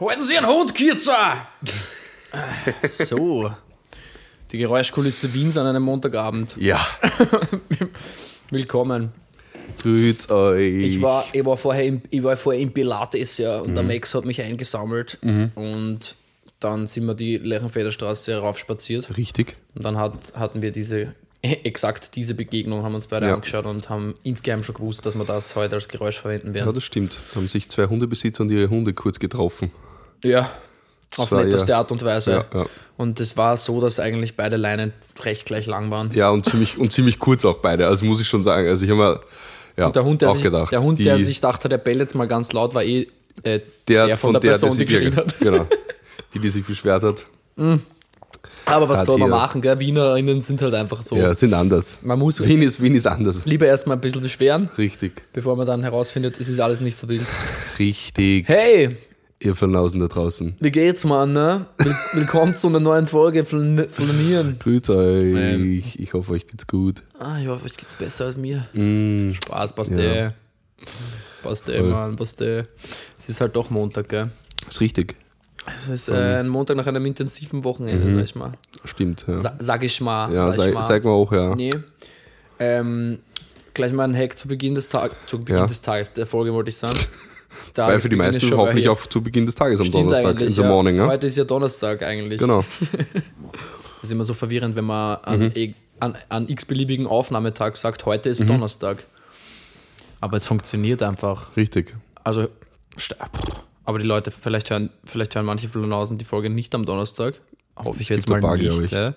Halten Sie einen Hund, Kürzer! so. Die Geräuschkulisse Wiens an einem Montagabend. Ja, Willkommen. grüß euch. Ich war, ich war, vorher, im, ich war vorher im Pilates, ja, und der Max hat mich eingesammelt. Und dann sind wir die Lerchenfederstraße raufspaziert. Richtig. Und dann hat, hatten wir diese, exakt diese Begegnung, haben uns beide Ja. angeschaut und haben insgeheim schon gewusst, dass wir das heute als Geräusch verwenden Ja, werden. das stimmt. Da haben sich zwei Hundebesitzer und ihre Hunde kurz getroffen. Ja, auf war netteste ja- Art und Weise. Ja, ja. Und es war so, dass eigentlich beide Leinen recht gleich lang waren. Ja, und ziemlich, und ziemlich kurz auch beide. Also muss ich schon sagen. Also ich habe mir ja, Der Hund, der, auch sich, gedacht. der, Hund die, der sich dachte, der bellt jetzt mal ganz laut, war eh äh, der, der von, der Person, die sich- geschrien hat. Genau. Die, die sich beschwert hat. Aber was Hat soll man machen, gell? Wienerinnen sind halt einfach so. Ja, sind anders. Man muss Wien ist, Wien ist anders. lieber erstmal ein bisschen beschweren, Richtig. bevor man dann herausfindet, es ist alles nicht so wild. Richtig. Hey, Ihr Verlausen da draußen. wie geht's, Mann? Ne? Will willkommen zu einer neuen Folge Flan- Flanieren. Grüß euch. Ähm. Ich hoffe, euch geht's gut. Ah, ich hoffe, euch geht's besser als mir. Mm, Spaß, passt Ja. eh. Passt eh, Voll. Mann, passt eh. Es ist halt doch Montag, gell? ist richtig. Es ist äh, ein Montag nach einem intensiven Wochenende, sag ich mal. Stimmt. Ja, Sa sag ich mal. ja sag ich mal. sag mal auch, ja. Nee. Ähm, gleich mal ein Hack zu Beginn des Tages, zu Beginn Ja. des Tages, der Folge wollte ich sagen. Weil für die meisten hoffentlich hier. auch zu Beginn des Tages am Stimmt Donnerstag, in the ja. morning. Ja? Heute ist ja Donnerstag eigentlich. Genau. Das ist immer so verwirrend, wenn man an, Mhm. e- an, an x-beliebigen Aufnahmetag sagt, heute ist Donnerstag. Aber es funktioniert einfach. Richtig. Also, aber die Leute, vielleicht hören, vielleicht hören manche Flanausen die Folge nicht am Donnerstag. Hoffe ich jetzt mal glaub nicht. ich. Ja.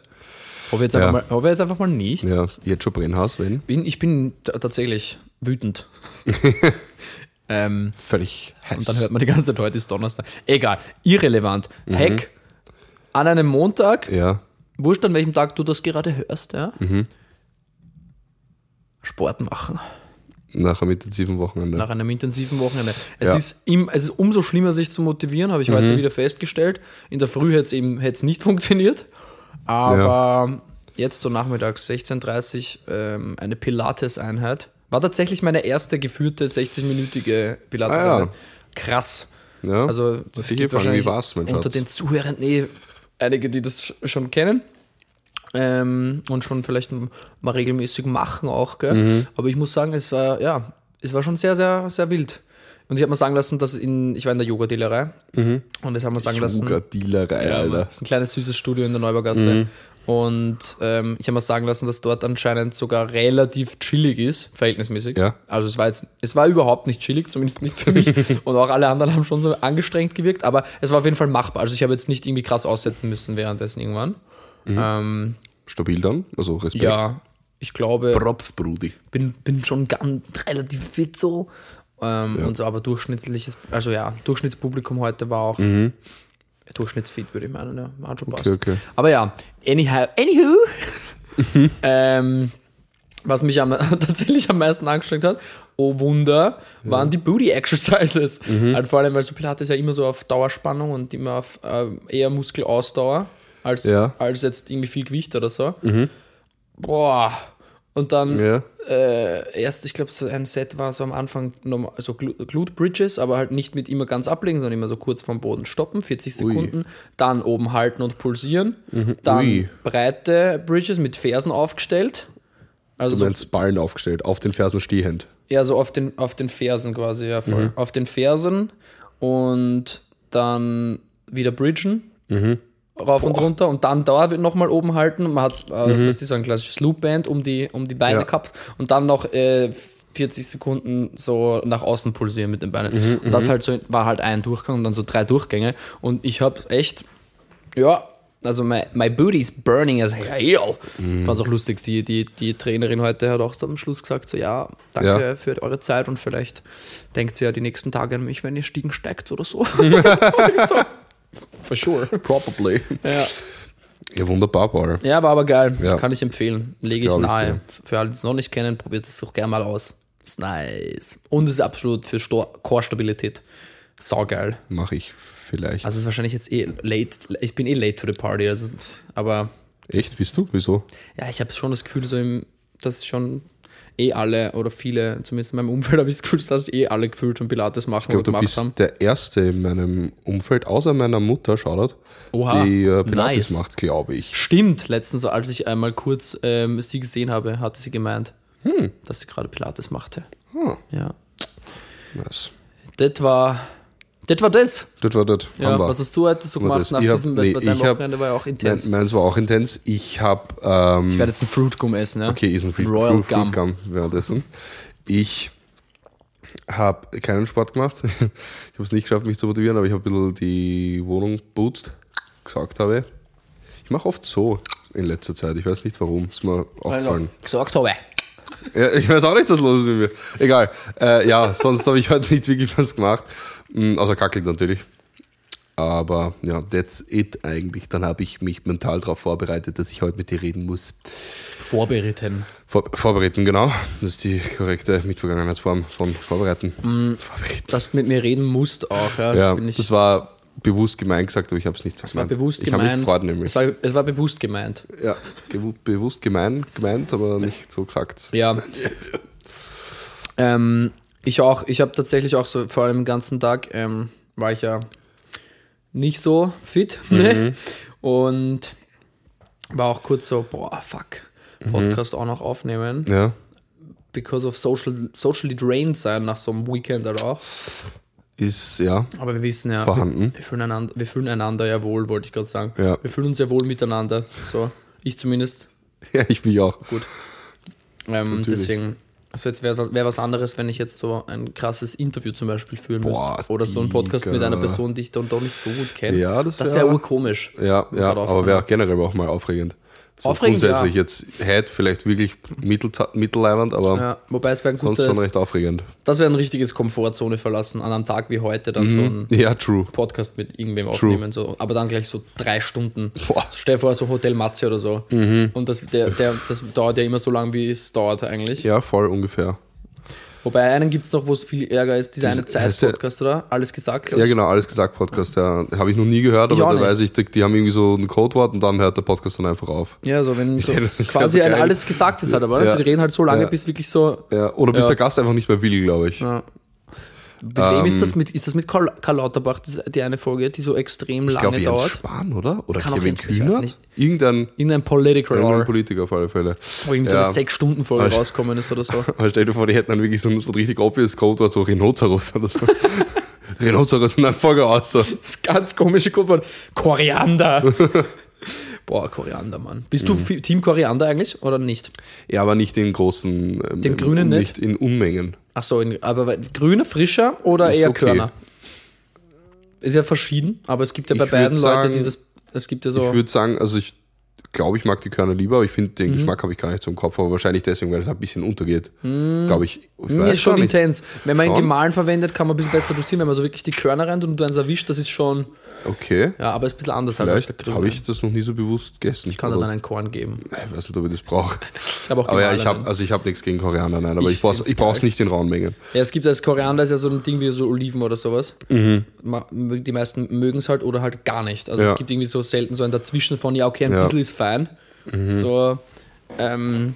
Hoffe jetzt, einfach Ja. mal, hoffe jetzt einfach mal nicht. Ja, jetzt schon Brennhaus, wenn? Bin, ich bin tatsächlich wütend. ähm, Völlig heiß. und dann hört man die ganze Zeit, heute ist Donnerstag. Egal, irrelevant. Hack an einem Montag, ja, wurscht an welchem Tag du das gerade hörst, ja? Mhm. Sport machen nach einem intensiven Wochenende. nach einem intensiven Wochenende. Es, Ja. Mhm. ist, im, es ist umso schlimmer, sich zu motivieren, habe ich heute wieder festgestellt. In der Früh hätte es eben hätt's nicht funktioniert. Aber jetzt so nachmittags 16.30 Uhr ähm, eine Pilates-Einheit. War tatsächlich meine erste geführte 60-minütige Pilates-Einheit. Ah, Krass. ja, Also gibt fragen, wahrscheinlich wie war's, mein unter Schatz? den Zuhörern eh einige, die das sch- schon kennen ähm, und schon vielleicht mal regelmäßig machen auch. Gell? Mhm. Aber ich muss sagen, es war ja, es war schon sehr, sehr, sehr wild. Und ich habe mir sagen lassen, dass in, ich war in der Yoga-Dealerei und das haben wir sagen lassen. Yoga-Dealerei, Ja, Alter. das ist ein kleines süßes Studio in der Neubaugasse. Und ähm, ich habe mir sagen lassen, dass dort anscheinend sogar relativ chillig ist, verhältnismäßig. Ja. Also es war jetzt, es war überhaupt nicht chillig, zumindest nicht für mich. und auch alle anderen haben schon so angestrengt gewirkt, aber es war auf jeden Fall machbar. Also ich habe jetzt nicht irgendwie krass aussetzen müssen währenddessen irgendwann. Ähm, Stabil dann, also Respekt. ja, ich glaube, Props, Brudi. bin, bin schon ganz relativ fit so. Ähm, Und so, aber durchschnittliches, also ja, Durchschnittspublikum heute war auch durchschnittsfit, würde ich meinen, ja. Hat schon passt. Mhm. Okay, okay. Aber ja, anyhow, anywho, ähm, was mich am, tatsächlich am meisten angestrengt hat, oh Wunder, waren die Booty Exercises. Mhm. Halt vor allem, weil so Pilates ja immer so auf Dauerspannung und immer auf ähm, eher Muskelausdauer als, Ja. Mhm. als jetzt irgendwie viel Gewicht oder so. Boah. Und dann Ja. äh, erst, ich glaube, so ein Set war so am Anfang normal, also Glu- Glute Bridges, aber halt nicht mit immer ganz ablegen, sondern immer so kurz vom Boden stoppen, 40 Sekunden, dann oben halten und pulsieren, dann Ui. breite Bridges mit Fersen aufgestellt, also Du so, meinst Ballen aufgestellt, auf den Fersen stehend. eher so auf den, auf den Fersen quasi, ja voll, Mhm. auf den Fersen und dann wieder bridgen. Rauf und runter und dann da nochmal oben halten. Man hat äh, das ist so ein klassisches Loopband um die, um die Beine Mhm. Ja. gehabt und dann noch äh, 40 Sekunden so nach außen pulsieren mit den Beinen. Mhm, und das halt so war halt ein Durchgang und dann so drei Durchgänge. Und ich habe echt, ja, also my, my booty's burning as hell. Mhm. Fand's auch lustig. Die, die, die Trainerin heute hat auch am Schluss gesagt: so, ja, danke Ja. für eure Zeit und vielleicht denkt sie ja die nächsten Tage an mich, wenn ihr Stiegen steigt oder so. So For sure. Probably. Ja. Ja, wunderbar, Paul. ja, war aber geil. Ja. Kann ich empfehlen. Lege ich ich nahe. dir. Für alle, die es noch nicht kennen, probiert es doch gerne mal aus. Ist nice. Und es ist absolut für Core-Stabilität. Saugeil. Mache ich vielleicht. Also es ist wahrscheinlich jetzt eh late. Ich bin eh late to the party. Also, aber Echt? Bist du? Wieso? ja, ich habe schon das Gefühl, so im, dass schon eh alle oder viele, zumindest in meinem Umfeld habe ich das Gefühl, dass eh alle gefühlt schon Pilates machen Ich glaube, oder du gemacht bist haben. der Erste in meinem Umfeld, außer meiner Mutter, Shoutout, Oha, die äh, Pilates nice. macht, glaube ich. Stimmt, letztens, als ich einmal kurz ähm, sie gesehen habe, hatte sie gemeint, Hm. dass sie gerade Pilates machte. Ah, Ja. nice. Das war das. War das. Das war das. Ja, was hast du heute so gemacht das. nach Ich hab- diesem, nee, das war dein ich hab- Wochenende war ja auch intens. meins war auch intens. Ich habe. Ähm, ich werde jetzt einen Fruit Gum essen, ja? okay, ist ein Fruit, Royal Fruit, Fruit Gum währenddessen. Ich habe keinen Sport gemacht. ich habe es nicht geschafft, mich zu motivieren, aber ich habe ein bisschen die Wohnung putzt, gesagt habe. Ich mache oft so in letzter Zeit. Ich weiß nicht warum. Ist mir aufgefallen. Also, gesagt habe. Ja, ich weiß auch nicht, was los ist mit mir. Egal. Äh, ja, sonst habe ich heute nicht wirklich was gemacht. Mm, außer kackelt natürlich. Aber ja, that's it eigentlich. Dann habe ich mich mental darauf vorbereitet, dass ich heute mit dir reden muss. Vorbereiten. Vor, vorbereiten, genau. Das ist die korrekte Mitvergangenheitsform von vorbereiten. Vorbereiten. Dass du mit mir reden musst auch, ja. Das, Ja, bin ich, das war bewusst gemeint gesagt, aber ich habe es nicht so es war gemeint. bewusst ich habe mich gefreut nämlich. Es war, es war bewusst gemeint. ja, bewusst gemein, gemeint, aber nicht so gesagt. Ja. ähm, ich auch, ich habe tatsächlich auch so, vor allem den ganzen Tag, ähm, war ich ja nicht so fit. Ne? Und war auch kurz so, boah, fuck, Podcast auch noch aufnehmen. Ja, Because of social, socially drained sein nach so einem Weekend halt auch. Ist, ja, Aber wir wissen ja, Vorhanden. Wir, wir, fühlen einander, wir fühlen einander ja wohl, wollte ich gerade sagen. Ja. Wir fühlen uns ja wohl miteinander. So, ich zumindest. ja, ich bin auch. Ähm, Natürlich. deswegen, also jetzt wäre was, wär was anderes, wenn ich jetzt so ein krasses Interview zum Beispiel führen Boah, müsste. Oder so einen Podcast mit einer Person, die ich dann doch nicht so gut kenne. Ja, das das wär- wäre urkomisch. Ja, ja, aber wäre generell auch mal aufregend. So Aufregend, grundsätzlich jetzt heute vielleicht wirklich mittel, mittelleibend, aber Ja, wobei es wäre ein sonst schon gutes, recht aufregend. das wäre ein richtiges Komfortzone verlassen, an einem Tag wie heute dann so ein Ja, true. Podcast mit irgendwem aufnehmen, so, aber dann gleich so drei Stunden. Boah. So, stell dir vor, so Hotel Matze oder so. Und das, der, der, das dauert ja immer so lang, wie es dauert eigentlich. Ja, voll ungefähr. Wobei einen gibt es noch, wo es viel Ärger ist, dieser eine Zeit-Podcast, oder? Alles gesagt, glaub Ja, ich. genau, alles gesagt Podcast, ja. Habe ich noch nie gehört, Ich aber da weiß ich, die, die haben irgendwie so ein Codewort und dann hört der Podcast dann einfach auf. Ja, so wenn so quasi so ein alles Gesagtes hat, aber Ja. also die reden halt so lange, Ja. bis wirklich so. Ja, oder bis der Gast einfach nicht mehr will, glaube ich. Ja. Mit wem Ähm, ist das mit? Ist das mit Karl, Karl Lauterbach, die eine Folge, die so extrem Ich lange Jens dauert? Spahn, oder? Oder Kann Kevin Jens- ich weiß Kühner? nicht. Irgendein, Irgendein Political irgendein Politiker auf alle Fälle. wo irgendwie so Ja. eine 6-Stunden-Folge Aber- rauskommen ist oder so. Aber stell dir vor, die hätten dann wirklich so ein, so ein richtig obvious Codewort, so Rhinoceros oder so. Rhinoceros und dann Folge aus. So. Das ganz komische Gruppe. Koriander. Boah, Koriander, Mann. Bist Mhm. du Team Koriander eigentlich oder nicht? Ja, aber nicht in großen. ähm, Den grünen nicht? in Unmengen. Ach so, in, aber grüne, frischer oder Ist eher okay. Körner? Ist ja verschieden, aber es gibt ja bei Ich beiden Leute, die das. Es gibt ja so. Ich würde sagen, also ich glaube, ich mag die Körner lieber, aber ich finde, Mhm. den Geschmack habe ich gar nicht so im Kopf, aber wahrscheinlich deswegen, weil es ein bisschen untergeht. Glaube ich. ich weiß ist schon intens. Wenn man ihn gemahlen verwendet, kann man ein bisschen besser dosieren. Wenn man so wirklich die Körner rennt und du eins erwischt, das ist schon. Okay. Ja, aber ist ein bisschen anders halt als der Vielleicht habe ich das noch nie so bewusst gegessen. Ich kann dir aber, dann einen Korn geben. ich weiß nicht, ob ich das brauche. Ich Aber ja, ich habe also ich habe nichts gegen Koreaner, nein, aber Ich ich, brauche es nicht in rauen Mengen. Ja, es gibt als Koriander ist ja so ein Ding wie so Oliven oder sowas. Ma- Die meisten mögen es halt oder halt gar nicht. Also Mhm. Ja. es gibt irgendwie so selten so ein Dazwischen von, ja, okay, ein Ja. Mhm. bisschen ist fein. So, ähm,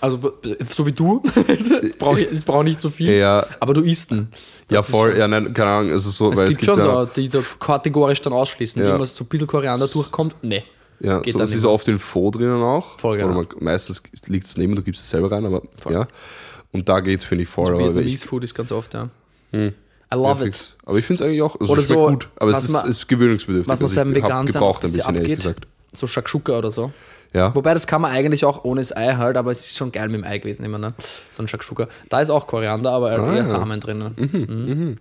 also so wie du, ich brauche ich brauch nicht so viel, Ja, aber du isst ihn. ja Das voll, schon- ja, nein, keine Ahnung, es ist so, Es weil gibt, es schon gibt ja, so, die so kategorisch dann ausschließen. Ja. Wenn man so ein bisschen Koriander durchkommt, nee. ja, geht so, das ist mehr. oft in Faux drinnen auch. Voll, genau. Man, meistens liegt es neben, du gibst es selber rein, aber ja. Und da geht's, finde ich, voll. ich, Vietnamese Food ist ganz oft, ja. I love it. fix. Aber ich finde es eigentlich auch, also Oder es so, gut, aber es ist, man- ist gewöhnungsbedürftig. Was man Also seinem ich vegan gebraucht ein bisschen bisschen, ehrlich abgeht. gesagt. So Shakshuka oder so. Ja, Wobei, das kann man eigentlich auch ohne das Ei halt, aber es ist schon geil mit dem Ei gewesen immer, ne? So ein Shakshuka. Da ist auch Koriander, aber eher Ah, ja. Mhm. Samen drin.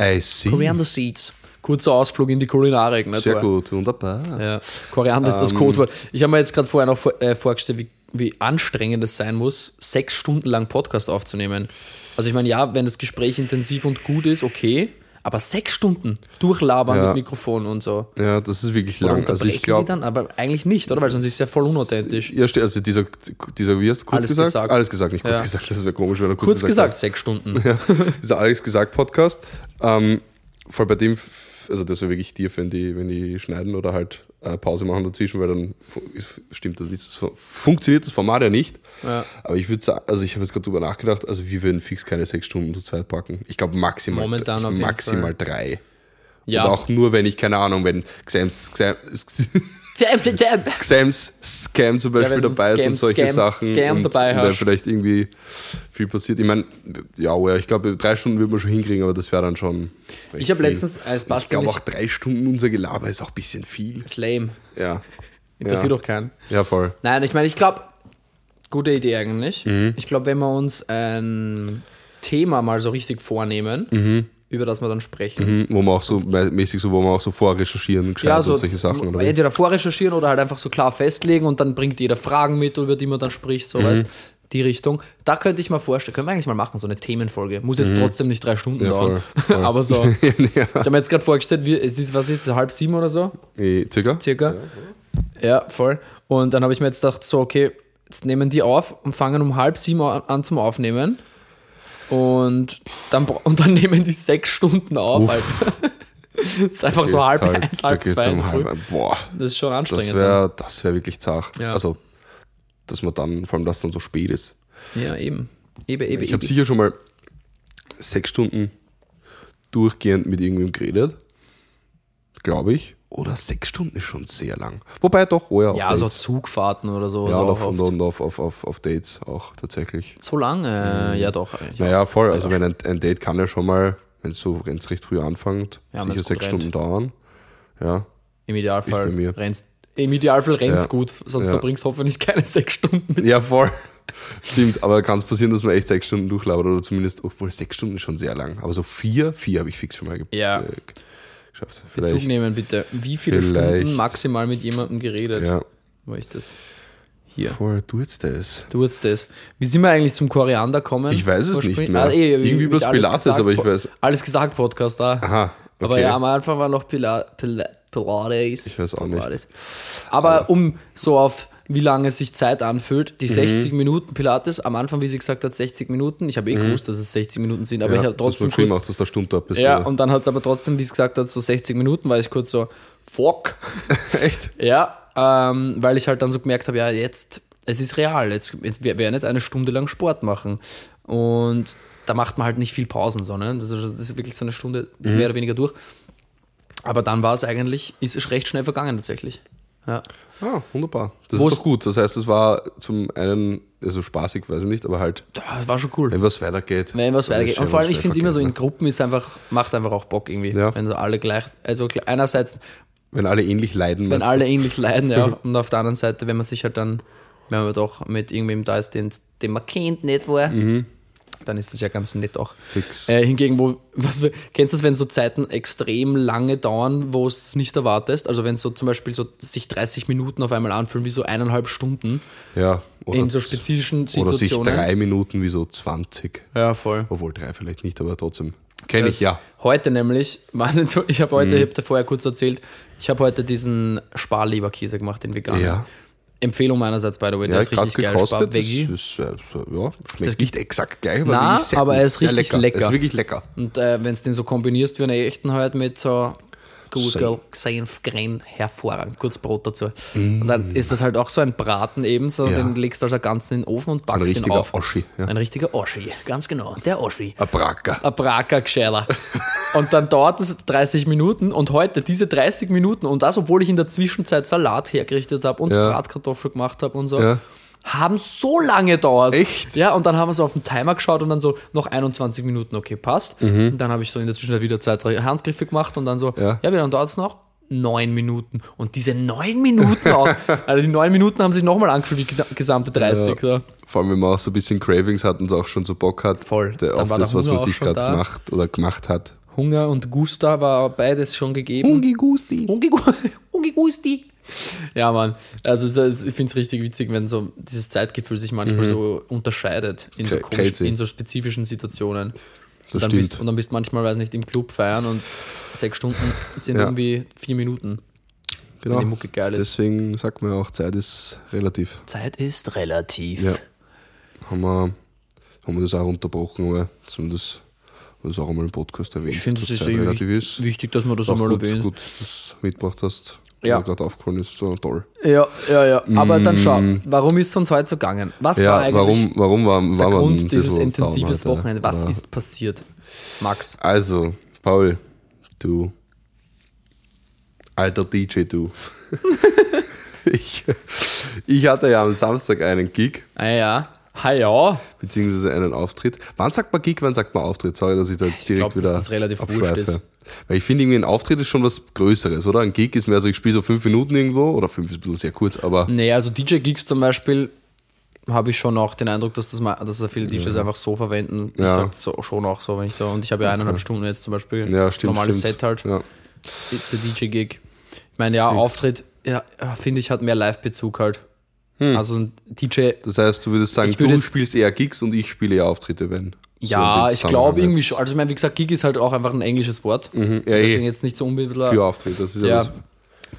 I see. Koriander Seeds. Kurzer Ausflug in die Kulinarik, ne? Sehr gut, wunderbar. Ja. Koriander ist das Ähm. Codewort. Ich habe mir jetzt gerade vorher noch vor, äh, vorgestellt, wie, wie anstrengend es sein muss, sechs Stunden lang Podcast aufzunehmen. Also ich meine, ja, wenn das Gespräch intensiv und gut ist, okay. Aber sechs Stunden durchlabern Ja. mit Mikrofon und so. Ja, das ist wirklich Oder lang. Also ich glaube, dann? Aber eigentlich nicht, oder? Weil sonst ist es ja voll unauthentisch. Ja, also dieser, dieser, wie hast du kurz Alles gesagt? gesagt. Alles gesagt, nicht kurz Ja. gesagt, das wäre komisch, wenn er kurz, Kurz gesagt, hast. sechs Stunden. Ja, dieser Alles gesagt Podcast. Ähm, voll bei dem, also das wäre wirklich tief, wenn die, wenn die schneiden oder halt Pause machen dazwischen, weil dann stimmt das nicht. Das fu- funktioniert das Format ja nicht. Ja. Aber ich würde sagen, also ich habe jetzt gerade drüber nachgedacht, also wir würden fix keine sechs Stunden zu zweit packen. Ich glaube maximal, Momentan maximal drei. Ja. Und auch nur, wenn ich, keine Ahnung, wenn Xams, Xams, Xams Scam zum Beispiel so dabei ist Scam, und solche Scam, Sachen. Scam und, dabei und da hast. vielleicht irgendwie viel passiert. Ich meine, ja, ja, ich glaube, drei Stunden wird man schon hinkriegen, aber das wäre dann schon. Ich habe letztens, äh, es Ich glaube auch drei Stunden unser Gelaber ist auch ein bisschen viel. ist lame. Ja. Interessiert ja. doch keinen. Ja, voll. Nein, ich meine, ich glaube, gute Idee eigentlich. Mhm. Ich glaube, wenn wir uns ein Thema mal so richtig vornehmen, über das wir dann sprechen. Mhm, Wo man auch so mä- mäßig so, wo man auch so vorrecherchieren, gescheit Ja, so und solche Sachen. Oder entweder vorrecherchieren oder halt einfach so klar festlegen und dann bringt jeder Fragen mit, über die man dann spricht, Mhm. so weißt die Richtung. Da könnte ich mal vorstellen, können wir eigentlich mal machen, so eine Themenfolge. Muss jetzt trotzdem nicht drei Stunden Mhm. Ja, dauern. voll, voll. Aber so. ja. Ich habe mir jetzt gerade vorgestellt, wie, es ist, was ist es, halb sieben oder so? Eh, Circa? circa. Ja, voll. Und dann habe ich mir jetzt gedacht, so, okay, jetzt nehmen die auf und fangen um halb sieben an, an zum Aufnehmen. Und dann, und dann nehmen die sechs Stunden auf. Alter. Das ist einfach so halb halt- eins, halb zwei. um halb- Boah, Das ist schon das anstrengend. wäre das wär wirklich zart. Ja. Also, dass man dann, vor allem, dass dann so spät ist. Ja, eben. Eben, eben, Ich habe sicher schon mal sechs Stunden durchgehend mit irgendwem geredet. Glaube ich. Oder sechs Stunden ist schon sehr lang. Wobei doch, oh ja, Ja, so Dates. Zugfahrten oder so. ja, so und auch auf, und, auf, auf, auf, auf Dates auch tatsächlich. So lange? Ja, doch. Ja. Naja, voll. Also wenn ein, ein Date kann ja schon mal, wenn es so wenn's recht früh anfängt, Ja, sicher sechs rennt. Stunden dauern. Ja. Im Idealfall rennst Im Idealfall rennst Ja. gut, sonst Ja. verbringst du hoffentlich keine sechs Stunden mit. Ja, voll. Stimmt, aber kann es passieren, dass man echt sechs Stunden durchlabert oder zumindest, obwohl sechs Stunden ist schon sehr lang. Aber so vier, vier habe ich fix schon mal ge Ja. äh, geschafft. Bezug Vielleicht. nehmen, bitte. Wie viele. Stunden maximal mit jemandem geredet? Ja, War ich das? Hier. vorher tut's das. Du jetzt das. Wie sind wir eigentlich zum Koriander kommen? Ich weiß es nicht mehr. eh, Irgendwie Alles Pilates, gesagt aber ich weiß- Alles gesagt Podcast da. Aha. Okay. Aber ja, am Anfang war noch Pila, Pila, Pilates. Ich weiß auch nicht. Pilates. Aber um so auf wie lange sich Zeit anfühlt, Mhm. die 60 Minuten Pilates, am Anfang, wie sie gesagt hat, 60 Minuten. Ich habe eh gewusst, dass es 60 Minuten sind, aber Mhm. ja, ich habe trotzdem man kurz, macht, dass der Stunde ab ist. Ja, oder? und dann hat es aber trotzdem, wie es gesagt hat, so 60 Minuten, war ich kurz so, fuck. Echt? Ja, ähm, weil ich halt dann so gemerkt habe, ja, jetzt, es ist real, jetzt, jetzt, wir werden jetzt eine Stunde lang Sport machen. Und da macht man halt nicht viel Pausen, sondern das ist, das ist wirklich so eine Stunde Mhm. mehr oder weniger durch. Aber dann war es eigentlich, ist es recht schnell vergangen tatsächlich. Ja. Ah, wunderbar. Das Wo's- ist doch gut. Das heißt, es war zum einen, also spaßig, weiß ich nicht, aber halt, Das war schon cool. wenn was weitergeht. Wenn was weitergeht. Und vor allem, ich finde es immer so, in vergeht, Gruppen ist einfach, macht einfach auch Bock irgendwie. Ja. Wenn so alle gleich, also einerseits, ne? Wenn alle ähnlich leiden. wenn alle ähnlich leiden, ja. Und auf der anderen Seite, wenn man sich halt dann, wenn man doch mit irgendwem da ist, den, den man kennt, nicht war, dann ist das ja ganz nett auch. Fix. Äh, hingegen, wo, was, kennst du das, wenn so Zeiten extrem lange dauern, wo es nicht erwartest? Also wenn so zum Beispiel so sich 30 Minuten auf einmal anfühlen, wie so eineinhalb Stunden ja. Oder, in so spezifischen oder sich Situationen. drei Minuten wie so 20. Ja, voll. Obwohl drei vielleicht nicht, aber trotzdem. Kenne ich ja. Heute nämlich, ich habe heute, Mhm. ich habe dir vorher kurz erzählt, ich habe heute diesen Sparleberkäse gemacht, den veganen. Ja. Empfehlung meinerseits, by the way, Ja, ist richtig geil. gekostet. Das ist, äh, so, ja, schmeckt Das nicht exakt gleich, aber, Na, aber er ist richtig lecker. lecker. Er ist wirklich lecker. Und äh, wenn du den so kombinierst wie einen echten halt mit so Gurkel, Senf, Gren, hervorragend, kurz Brot dazu. Mm. Und dann ist das halt auch so ein Braten eben, so Ja. den legst du also ganz in den Ofen und backst ihn richtiger auf. Oschi. Ja. Ein richtiger Oschi, ganz genau, der Oschi. Ein Bracker. Ein Braker gescheiter. Und dann dauert es 30 Minuten und heute diese 30 Minuten und das, obwohl ich in der Zwischenzeit Salat hergerichtet habe und Ja. Bratkartoffel gemacht habe und so. Haben so lange gedauert. Echt? Ja, und dann haben wir so auf den Timer geschaut und dann so noch 21 Minuten, okay, passt. Mhm. Und dann habe ich so in der Zwischenzeit wieder zwei, drei Handgriffe gemacht und dann so, Ja. ja, wie lange dauert es noch? Neun Minuten. Und diese neun Minuten auch, also die neun Minuten haben sich nochmal angefühlt die gesamte 30. So. Vor allem, wenn man auch so ein bisschen Cravings hat und auch schon so Bock hat. Voll. Der, auf das, was man sich gerade da. macht oder gemacht hat. Hunger und Gusta war beides schon gegeben. Gusti. Ungi Gu- Ungi Gusti. Ja, Mann. Also ich finde es richtig witzig, wenn so dieses Zeitgefühl sich manchmal so unterscheidet in so, komisch, in so spezifischen Situationen. Das Und dann, bist, und dann bist manchmal, weiß nicht, im Club feiern und sechs Stunden sind Ja. irgendwie vier Minuten. Genau. Wenn die Mucke geil ist. Deswegen sagt man ja auch, Zeit ist relativ. Zeit ist relativ. Ja. Haben wir, haben wir das auch runterbrochen, aber dass man das das auch einmal im Podcast erwähnt. Ich finde, es ist Zeit relativ wich- ist. wichtig, dass man das Auch einmal gut, erwähnt. gut, dass du das mitgebracht hast. Ja. Gerade aufgefallen ist, so toll. Ja, ja, ja. Aber dann schau, warum ist es uns heute so gegangen? Was war Ja, eigentlich warum, warum war, war der ein Grund dieses intensives heute, Wochenende? Was oder? ist passiert? Max. Also, Paul, du alter DJ, du. ich, ich hatte ja am Samstag einen Gig, Ah ja. Ha ja. beziehungsweise einen Auftritt. Wann sagt man Gig, wann sagt man Auftritt? Sorry, dass ich da jetzt direkt glaub, dass wieder das relativ wurscht ist. Weil ich finde, irgendwie ein Auftritt ist schon was Größeres, oder? Ein Gig ist mehr so, ich spiele so fünf Minuten irgendwo, oder fünf ist ein bisschen sehr kurz, aber Nee, also DJ-Gigs zum Beispiel habe ich schon auch den Eindruck, dass das mal, dass da viele DJs einfach so verwenden. Ich Ja. sag so, schon auch so, wenn ich so, und ich habe ja eineinhalb Stunden jetzt zum Beispiel ja, stimmt. normales stimmt. Set halt. Ja. It's a DJ-Gig. Ich meine, ja, Auftritt, ja, ja, finde ich, hat mehr Live-Bezug halt. Hm. Also ein DJ, Das heißt, du würdest sagen, du spielst eher Gigs und ich spiele eher Auftritte, wenn. so ja, dem ich glaube irgendwie schon. Also ich meine, wie gesagt, Gig ist halt auch einfach ein englisches Wort. Ja, eh. Deswegen jetzt nicht so unmittelbar. Für Auftritte, das ist ja, Ja,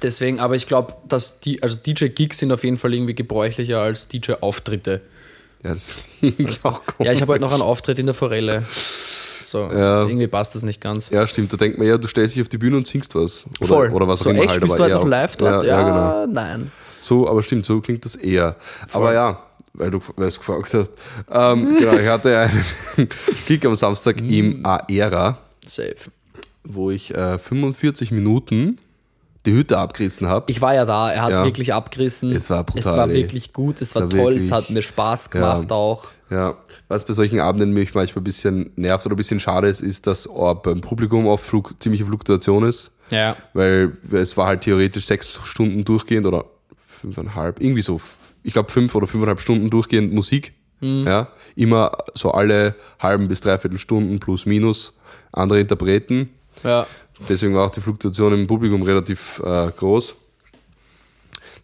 deswegen, aber ich glaube, dass die, also DJ-Gigs sind auf jeden Fall irgendwie gebräuchlicher als DJ-Auftritte. Ja, das klingt auch komisch. Ja, ich habe halt noch einen Auftritt in der Forelle. So, Ja. irgendwie passt das nicht ganz. Ja, stimmt. Da denkt man ja, du stellst dich auf die Bühne und singst was. Oder, Voll. oder was so, auch immer echt, halt. spielst aber du halt noch live dort? Ja, Ja, ja, genau. nein. So, aber stimmt, so klingt das eher. Aber ja, weil du du gefragt hast. Ähm, genau, ich hatte einen Gig am Samstag Mm. im Aera, Safe. wo ich äh, 45 Minuten die Hütte abgerissen habe. Ich war ja da, er hat Ja. wirklich abgerissen. Es war brutal, Es war ey. wirklich gut, es war, war toll, wirklich- es hat mir Spaß gemacht auch. Ja, was bei solchen Abenden mich manchmal ein bisschen nervt oder ein bisschen schade ist, ist, dass beim Publikum auch Flug, ziemliche Fluktuation ist. Ja. Weil es war halt theoretisch sechs Stunden durchgehend oder fünfeinhalb, irgendwie so, ich glaube fünf oder fünfeinhalb Stunden durchgehend Musik. Ja, immer so alle halben bis dreiviertel Stunden plus minus andere Interpreten. Ja. Deswegen war auch die Fluktuation im Publikum relativ äh, groß.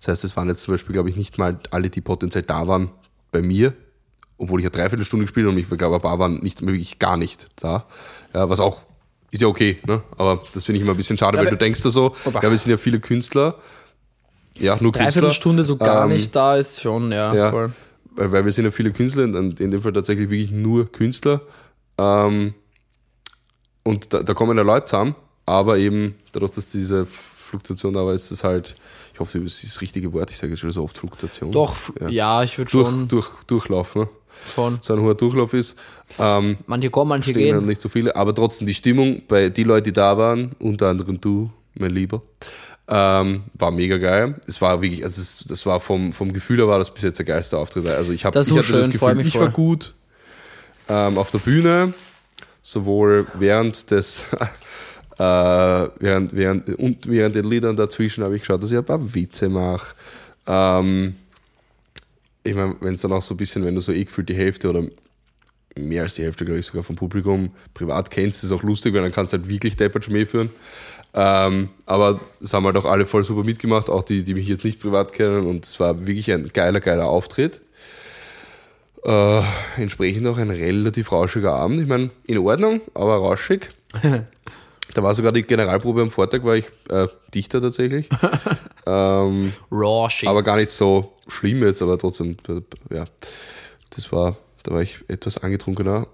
Das heißt, es waren jetzt zum Beispiel, glaube ich, nicht mal alle, die potenziell da waren, bei mir, obwohl ich ja dreiviertel Stunde gespielt habe und ich glaube, ein paar waren nicht, wirklich gar nicht da. Ja, was auch, ist ja okay, ne? aber das finde ich immer ein bisschen schade, Ja, weil du denkst da so, ja, wir sind ja viele Künstler, ja, nur Künstler. Dreiviertelstunde so gar Ähm, nicht da ist schon, ja, ja. voll. Weil, weil wir sind ja viele Künstler, und in dem Fall tatsächlich wirklich nur Künstler. Ähm, und da, da kommen ja Leute zusammen, aber eben dadurch, dass diese Fluktuation da war, ist es halt, ich hoffe, das ist das richtige Wort, ich sage jetzt schon so oft Fluktuation. Doch, Ja. ja, ich würde Durch, schon durch, Durchlauf, ne? von. So ein hoher Durchlauf ist. Ähm, Manche kommen, manche stehen gehen. nicht so viele, aber trotzdem die Stimmung bei die Leute, die da waren, unter anderem du, mein Lieber, ähm, war mega geil. Es war wirklich, also es, das war vom, vom Gefühl her war das bis jetzt der geilste Auftritt. Also ich habe Das ich war hatte das schön, freu Gefühl, ich war voll. gut ähm, auf der Bühne, sowohl während des äh, während, während, und während den Liedern dazwischen habe ich geschaut, dass ich ein paar Witze mache. Ähm, ich meine, wenn es dann auch so ein bisschen, wenn du so eh gefühlt die Hälfte oder mehr als die Hälfte, glaube ich, sogar vom Publikum privat kennst, ist auch lustig, weil dann kannst du halt wirklich deppert Schmäh führen. Ähm, aber es haben halt auch alle voll super mitgemacht, auch die, die mich jetzt nicht privat kennen und es war wirklich ein geiler, geiler Auftritt. Äh, entsprechend auch ein relativ rauschiger Abend. Ich meine, in Ordnung, aber rauschig. da war sogar die Generalprobe am Vortag, war ich äh, Dichter tatsächlich. ähm, Raw shit. aber gar nicht so schlimm jetzt, aber trotzdem, ja, das war, da war ich etwas angetrunkener,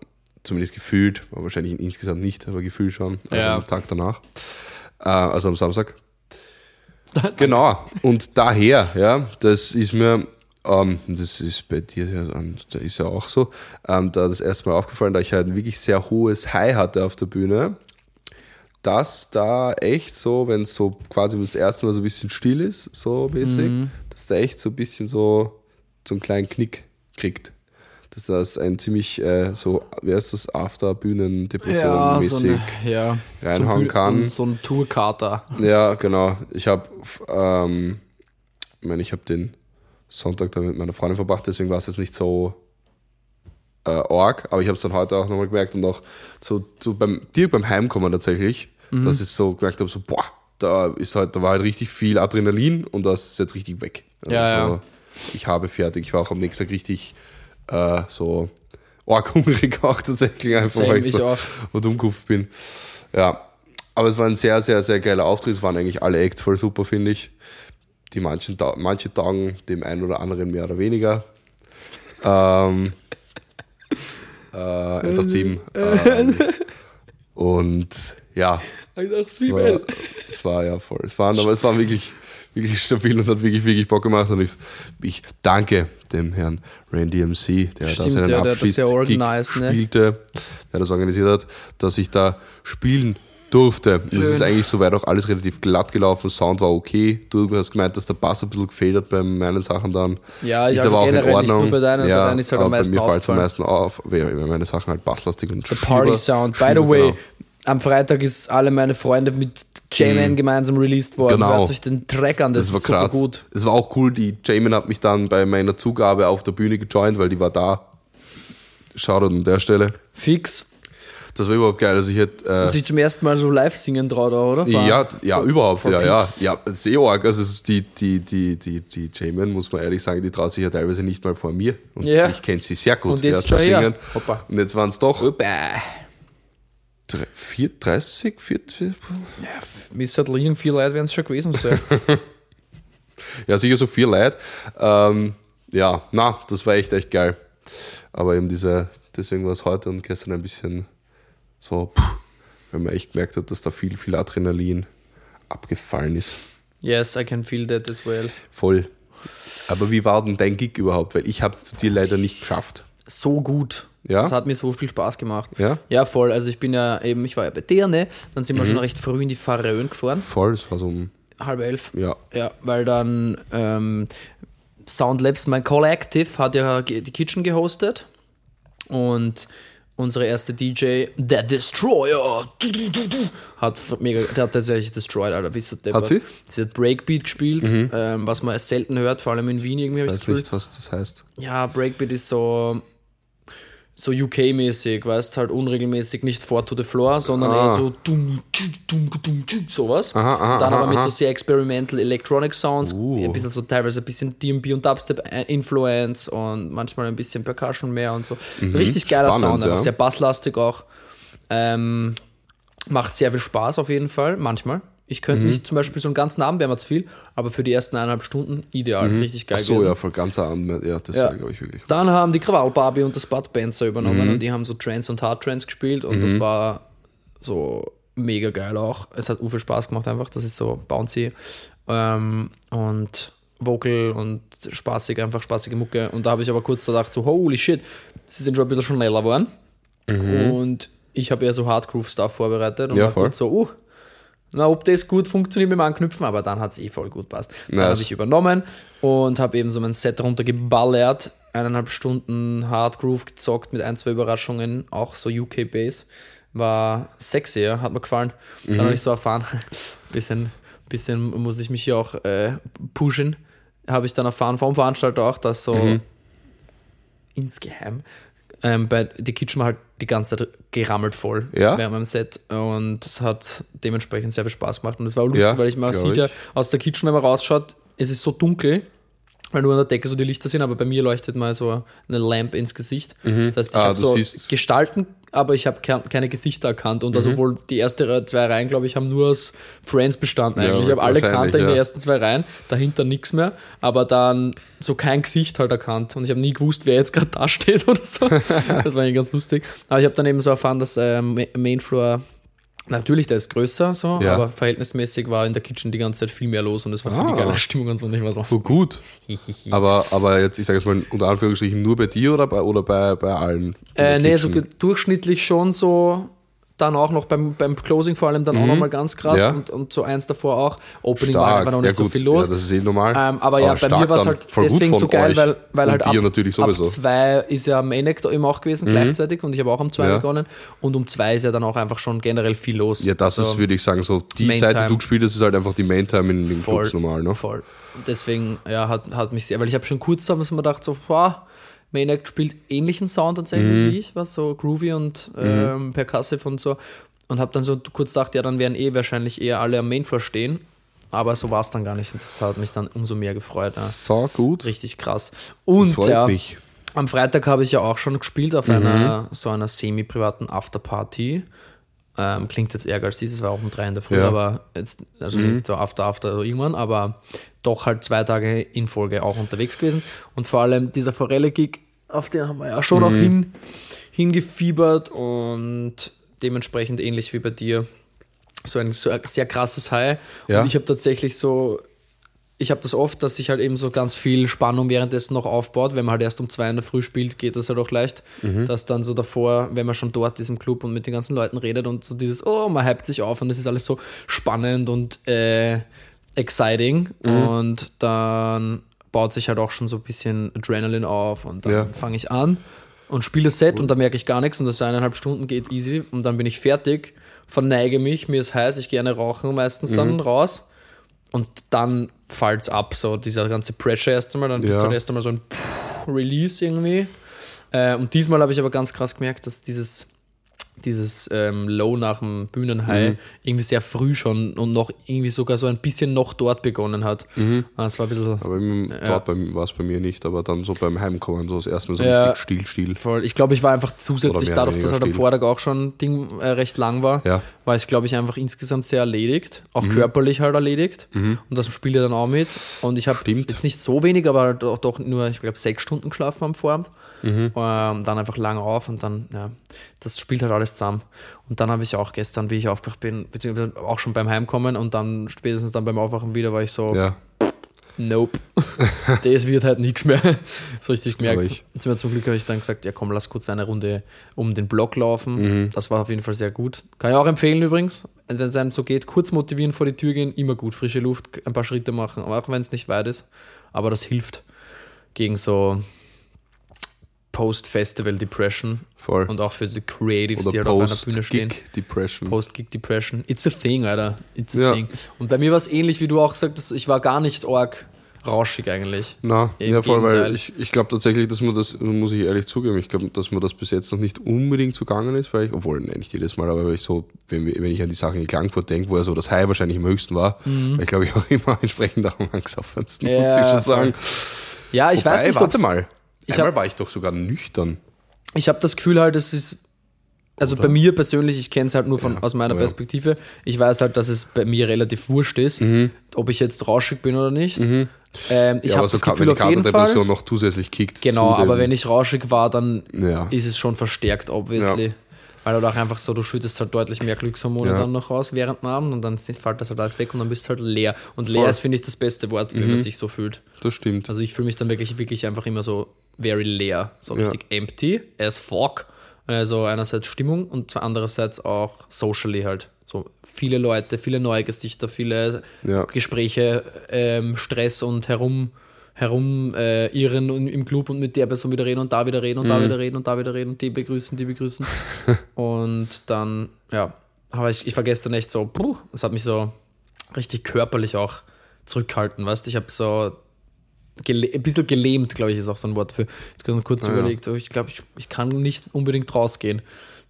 zumindest gefühlt, war wahrscheinlich insgesamt nicht, aber gefühlt schon, also Ja. am Tag danach, also am Samstag. genau, und daher, ja, das ist mir, ähm, das ist bei dir, da ist ja auch so, ähm, da das erste Mal aufgefallen, da ich halt ein wirklich sehr hohes High hatte auf der Bühne, dass da echt so, wenn es so quasi das erste Mal so ein bisschen still ist, so mäßig, dass da echt so ein bisschen so, so einen kleinen Knick kriegt. Dass das ein ziemlich äh, so, wie heißt das, After-Bühnen-Depression ja, so ja, reinhauen so, kann. So, ein- so ein Tourkater. Ja, genau. Ich habe, ähm, ich meine, ich habe den Sonntag da mit meiner Freundin verbracht, deswegen war es jetzt nicht so äh, arg, aber ich habe es dann heute auch nochmal gemerkt und auch so, so beim, direkt beim Heimkommen tatsächlich, Mhm. dass ich so gemerkt habe, so, boah, da ist halt, da war halt richtig viel Adrenalin und das ist jetzt richtig weg. Also Ja, ja. Ich habe fertig. Ich war auch am nächsten Tag richtig äh, so arg hungrig auch tatsächlich, einfach weil ich so und umkupft bin. Ja, aber es war ein sehr, sehr, sehr geiler Auftritt. Es waren eigentlich alle Acts voll super, finde ich. Die manchen, manche Tagen dem einen oder anderen mehr oder weniger. Ähm, äh, 187. ähm, Und ja, es war, es war ja voll. Es war, aber es war wirklich, wirklich stabil und hat wirklich, wirklich Bock gemacht. Und ich, ich danke dem Herrn Randy MC, der Stimmt, da seinen ja, das Abschied sehr organisiert, ne? spielte, der das organisiert hat, dass ich da spielen durfte. Und Es ist eigentlich soweit auch alles relativ glatt gelaufen, Sound war okay. Du hast gemeint, dass der Bass ein bisschen gefehlt hat bei meinen Sachen dann. Ja, ich ist also aber auch in generell nicht Ordnung. nur bei deinen, ja, bei deinen ist halt am meisten bei mir fällt es am meisten auf, meine Sachen halt basslastig und The Party Sound. By the way, am Freitag ist alle meine Freunde mit J-Man mhm. gemeinsam released worden. Genau. Hört sich den Track an, das, das war krass. gut. Es war auch cool, die J-Man hat mich dann bei meiner Zugabe auf der Bühne gejoint, weil die war da. Shoutout an der Stelle. Fix. Das war überhaupt geil. Also ich hätte, äh, Und sich zum ersten Mal so live singen traut, oder? War ja, ja, for, überhaupt, for ja, ja, ja. Sehr. Also die, die, die, die, die J-Man, muss man ehrlich sagen, die traut sich ja teilweise nicht mal vor mir. Und yeah. ich kenne sie sehr gut. Und jetzt, jetzt waren es doch. Hoppa. 4, 30, 40? Ja, müsste halt vier Leute wären es schon gewesen sein. ja, sicher so vier Leute. Ähm, ja, na, das war echt, echt geil. Aber eben diese, deswegen war es heute und gestern ein bisschen so, pff, weil man echt gemerkt hat, dass da viel, viel Adrenalin abgefallen ist. Yes, I can feel that as well. Voll. Aber wie war denn dein Gig überhaupt? Weil ich habe es zu dir leider nicht geschafft. So gut. Ja? Das hat mir so viel Spaß gemacht. Ja? Ja, voll. Also ich bin ja eben, ich war ja bei dir, ne? Dann Mhm. sind wir schon recht früh in die Pfarröen gefahren. Voll, es war so um, Halb elf. ja. Ja, weil dann ähm, Soundlabs, mein Collective, hat ja die Kitchen gehostet. Und unsere erste DJ, der Destroyer, hat mega, der hat tatsächlich destroyed, Alter. Wie so deppert. sie? Mhm. Sie hat Breakbeat gespielt, ähm, was man selten hört, vor allem in Wien irgendwie. ich Weiß nicht, was das heißt. Ja, Breakbeat ist so, so UK-mäßig, weißt halt unregelmäßig, nicht four to the floor, sondern Ah. eher so dum, tschuk, dum, dum, tschuk, sowas. Aha, aha, Dann aha, aber mit so sehr experimental Electronic Sounds, Uh. ein bisschen so teilweise ein bisschen DMB und Dubstep-Influence und manchmal ein bisschen Percussion mehr und so. Richtig geiler Mhm. Spannend, Sound, ja. sehr basslastig auch. Ähm, macht sehr viel Spaß auf jeden Fall, manchmal. Ich Mhm. könnte nicht zum Beispiel so einen ganzen Abend, wäre mir zu viel, aber für die ersten eineinhalb Stunden ideal, richtig geil Mhm. Ach so, gewesen. ja, voll ganz an. Ja, das Ja. war, glaube ich, wirklich. Dann haben die Krawall Barbie und das Bud Benzer übernommen Mhm. und die haben so Trance und Hard Trance gespielt und das war so mega geil auch. Es hat viel Spaß gemacht einfach. Das ist so bouncy ähm, und Vocal und spaßig, einfach spaßige Mucke. Und da habe ich aber kurz gedacht, so holy shit, sie sind schon ein bisschen schneller geworden. Und ich habe eher so Hard Groove Stuff vorbereitet und Ja, war so, uh, na, ob das gut funktioniert mit dem Anknüpfen, aber dann hat es eh voll gut passt. Dann Nice. habe ich übernommen und habe eben so mein Set runtergeballert, eineinhalb Stunden Hard Groove gezockt mit ein, zwei Überraschungen, auch so UK Bass. War sexy, ja, hat mir gefallen. Mhm. Dann habe ich so erfahren, bisschen, bisschen muss ich mich hier auch äh, pushen, habe ich dann erfahren vom Veranstalter auch, dass so Mhm. insgeheim ähm, bei die Kitchen halt die ganze Zeit gerammelt voll Ja? während meinem Set und es hat dementsprechend sehr viel Spaß gemacht und es war auch lustig, Ja, weil ich mal sieht ja aus der Kitchen, wenn man rausschaut, es ist so dunkel, weil nur an der Decke so die Lichter sind, aber bei mir leuchtet mal so eine Lampe ins Gesicht. Das heißt, ich Ah, habe so Gestalten, aber ich habe ke keine Gesichter erkannt und also wohl die erste Re- zwei Reihen, glaube ich, haben nur aus Friends bestanden Ja. Ich habe alle wahrscheinlich, gekannt in den ja. ersten zwei Reihen, dahinter nichts mehr, aber dann so kein Gesicht halt erkannt und ich habe nie gewusst, wer jetzt gerade da steht oder so. das war eigentlich ganz lustig. Aber ich habe dann eben so erfahren, dass Ma- Mainfloor Natürlich, der ist größer, so, Ja. aber verhältnismäßig war in der Kitchen die ganze Zeit viel mehr los und es war für die Ah. geile Stimmung und so. Und ich war so, So gut. Aber, aber jetzt, ich sage jetzt mal unter Anführungsstrichen, nur bei dir oder bei, oder bei, bei allen? Äh, nee, so Kitchen? durchschnittlich schon so. Dann auch noch beim, beim Closing vor allem dann auch nochmal ganz krass Mhm. Ja. und, und so eins davor auch. Opening war Stark. einfach noch nicht ja, so viel los. Ja, das ist eh normal. Ähm, aber ja, bei mir war es halt deswegen so geil, weil, weil halt ab, ab zwei ist ja Main Actor eben auch gewesen gleichzeitig und ich habe auch um zwei Ja. begonnen und um zwei ist ja dann auch einfach schon generell viel los. ja, das Also, ist, würde ich sagen, so die Main Zeit, die Time. du gespielt hast, ist halt einfach die Main-Time in den voll, Clubs normal. Ne? voll. Deswegen, ja, hat, hat mich sehr, weil ich habe schon kurz damals mir gedacht, so, wow, Main Act spielt ähnlichen Sound tatsächlich Mhm. wie ich, was so groovy und ähm, percussive und so. Und habe dann so kurz gedacht, ja, dann werden eh wahrscheinlich eher alle am Mainfloor stehen. Aber so war es dann gar nicht. Und das hat mich dann umso mehr gefreut. Ja. So gut. Richtig krass. Das Und freut ja, mich. am Freitag habe ich ja auch schon gespielt auf Mhm. einer so einer semi-privaten Afterparty. Ähm, klingt jetzt ärger als dieses, war auch um drei in der Früh, Ja. aber jetzt, also Mhm. nicht so after after oder irgendwann, aber doch halt zwei Tage in Folge auch unterwegs gewesen. Und vor allem dieser Forelle-Gig, auf den haben wir ja schon auch Mhm. hin, hingefiebert und dementsprechend ähnlich wie bei dir. So ein, so ein sehr krasses High. Ja. Und ich habe tatsächlich so, ich habe das oft, dass sich halt eben so ganz viel Spannung währenddessen noch aufbaut. Wenn man halt erst um zwei in der Früh spielt, geht das halt auch leicht. Dass dann so davor, wenn man schon dort ist im Club und mit den ganzen Leuten redet und so dieses, oh, man hypt sich auf und es ist alles so spannend und äh, exciting. Und dann baut sich halt auch schon so ein bisschen Adrenalin auf und dann Ja. fange ich an und spiele das Set und da merke ich gar nichts und das eineinhalb Stunden geht easy und dann bin ich fertig, verneige mich, mir ist heiß, ich gehe gerne rauchen meistens dann raus und dann fällt's ab, so dieser ganze Pressure erst einmal, dann ist Ja. halt erst einmal so ein Release irgendwie. Äh, und diesmal habe ich aber ganz krass gemerkt, dass dieses, dieses ähm, Low nach dem Bühnenhigh irgendwie sehr früh schon und noch irgendwie sogar so ein bisschen noch dort begonnen hat. Das war ein bisschen Aber im, dort war es bei mir nicht, aber dann so beim Heimkommen, so das erste Mal so Ja. richtig still, still. voll. Ich glaube, ich war einfach zusätzlich dadurch, dass halt am Vortag auch schon Ding äh, recht lang war, Ja. war ich, glaube ich, einfach insgesamt sehr erledigt. Auch Mhm. körperlich halt erledigt. Und das spielt ja dann auch mit. Und ich habe jetzt nicht so wenig, aber doch, doch nur, ich glaube, sechs Stunden geschlafen am Vorabend. Mhm. Ähm, dann einfach lange auf und dann, ja, das spielt halt alles zusammen. Und dann habe ich auch gestern, wie ich aufgewacht bin, beziehungsweise auch schon beim Heimkommen und dann spätestens dann beim Aufwachen wieder, war ich so, Ja, Nope. das wird halt nichts mehr. So richtig gemerkt. Ich- zum Glück habe ich dann gesagt, ja komm, lass kurz eine Runde um den Block laufen. Mhm. Das war auf jeden Fall sehr gut. Kann ich auch empfehlen übrigens, wenn es einem so geht, kurz motivieren vor die Tür gehen, immer gut. Frische Luft, ein paar Schritte machen, auch wenn es nicht weit ist. Aber das hilft gegen so Post-Festival-Depression voll. und auch für die Creatives, die Oder halt auf einer Bühne stehen. Post-Gig-Depression. Post-Gig-Depression. It's a thing, Alter. It's a Ja. thing. Und bei mir war es ähnlich, wie du auch gesagt hast, ich war gar nicht arg rauschig eigentlich. Na, Im ja, voll, weil ich, ich glaube tatsächlich, dass man das, muss ich ehrlich zugeben, ich glaube, dass mir das bis jetzt noch nicht unbedingt zugangen ist, weil ich, obwohl, nein, nicht jedes Mal, aber weil ich so, wenn, wenn ich an die Sachen in Klagenfurt denke, wo ja so das High wahrscheinlich am höchsten war, weil ich glaube, ich auch immer entsprechend auch am angesoffensten, muss Mhm. Ja, ich schon sagen. Ja, ich Wobei, weiß nicht, warte mal. Ich Einmal hab- war ich doch sogar nüchtern. Ich habe das Gefühl halt, es ist. Also Oder? bei mir persönlich, ich kenne es halt nur von, Ja, aus meiner ja. Mhm. Perspektive. Ich weiß halt, dass es bei mir relativ wurscht ist, ob ich jetzt rauschig bin oder nicht. Ähm, ich ja, habe aber so das Gefühl wenn die auf jeden Katerdepression Fall. noch zusätzlich kickt. Genau, zu aber wenn ich rauschig war, dann Ja. ist es schon verstärkt, obviously. Ja. Weil halt auch einfach so, du schüttest halt deutlich mehr Glückshormone Ja. dann noch raus während dem Abend und dann fällt das halt alles weg und dann bist du halt leer. Und leer Voll. Mhm. ist, finde ich, das beste Wort, wie man sich so fühlt. Das stimmt. Also ich fühle mich dann wirklich, wirklich einfach immer so very leer, so Ja. richtig empty as fuck. Also einerseits Stimmung und andererseits auch socially halt. So viele Leute, viele neue Gesichter, viele Ja. Gespräche, ähm, Stress und herum herum äh, irren und im Club und mit der Person wieder reden und da wieder reden und Mhm. da wieder reden und da wieder reden und die begrüßen, die begrüßen. und dann, ja, aber ich, ich war gestern echt so, puh, das hat mich so richtig körperlich auch zurückgehalten, weißt du? Ich habe so gele ein bisschen gelähmt, glaube ich, ist auch so ein Wort für. Ich habe kurz ja. überlegt, ich glaube, ich, ich kann nicht unbedingt rausgehen.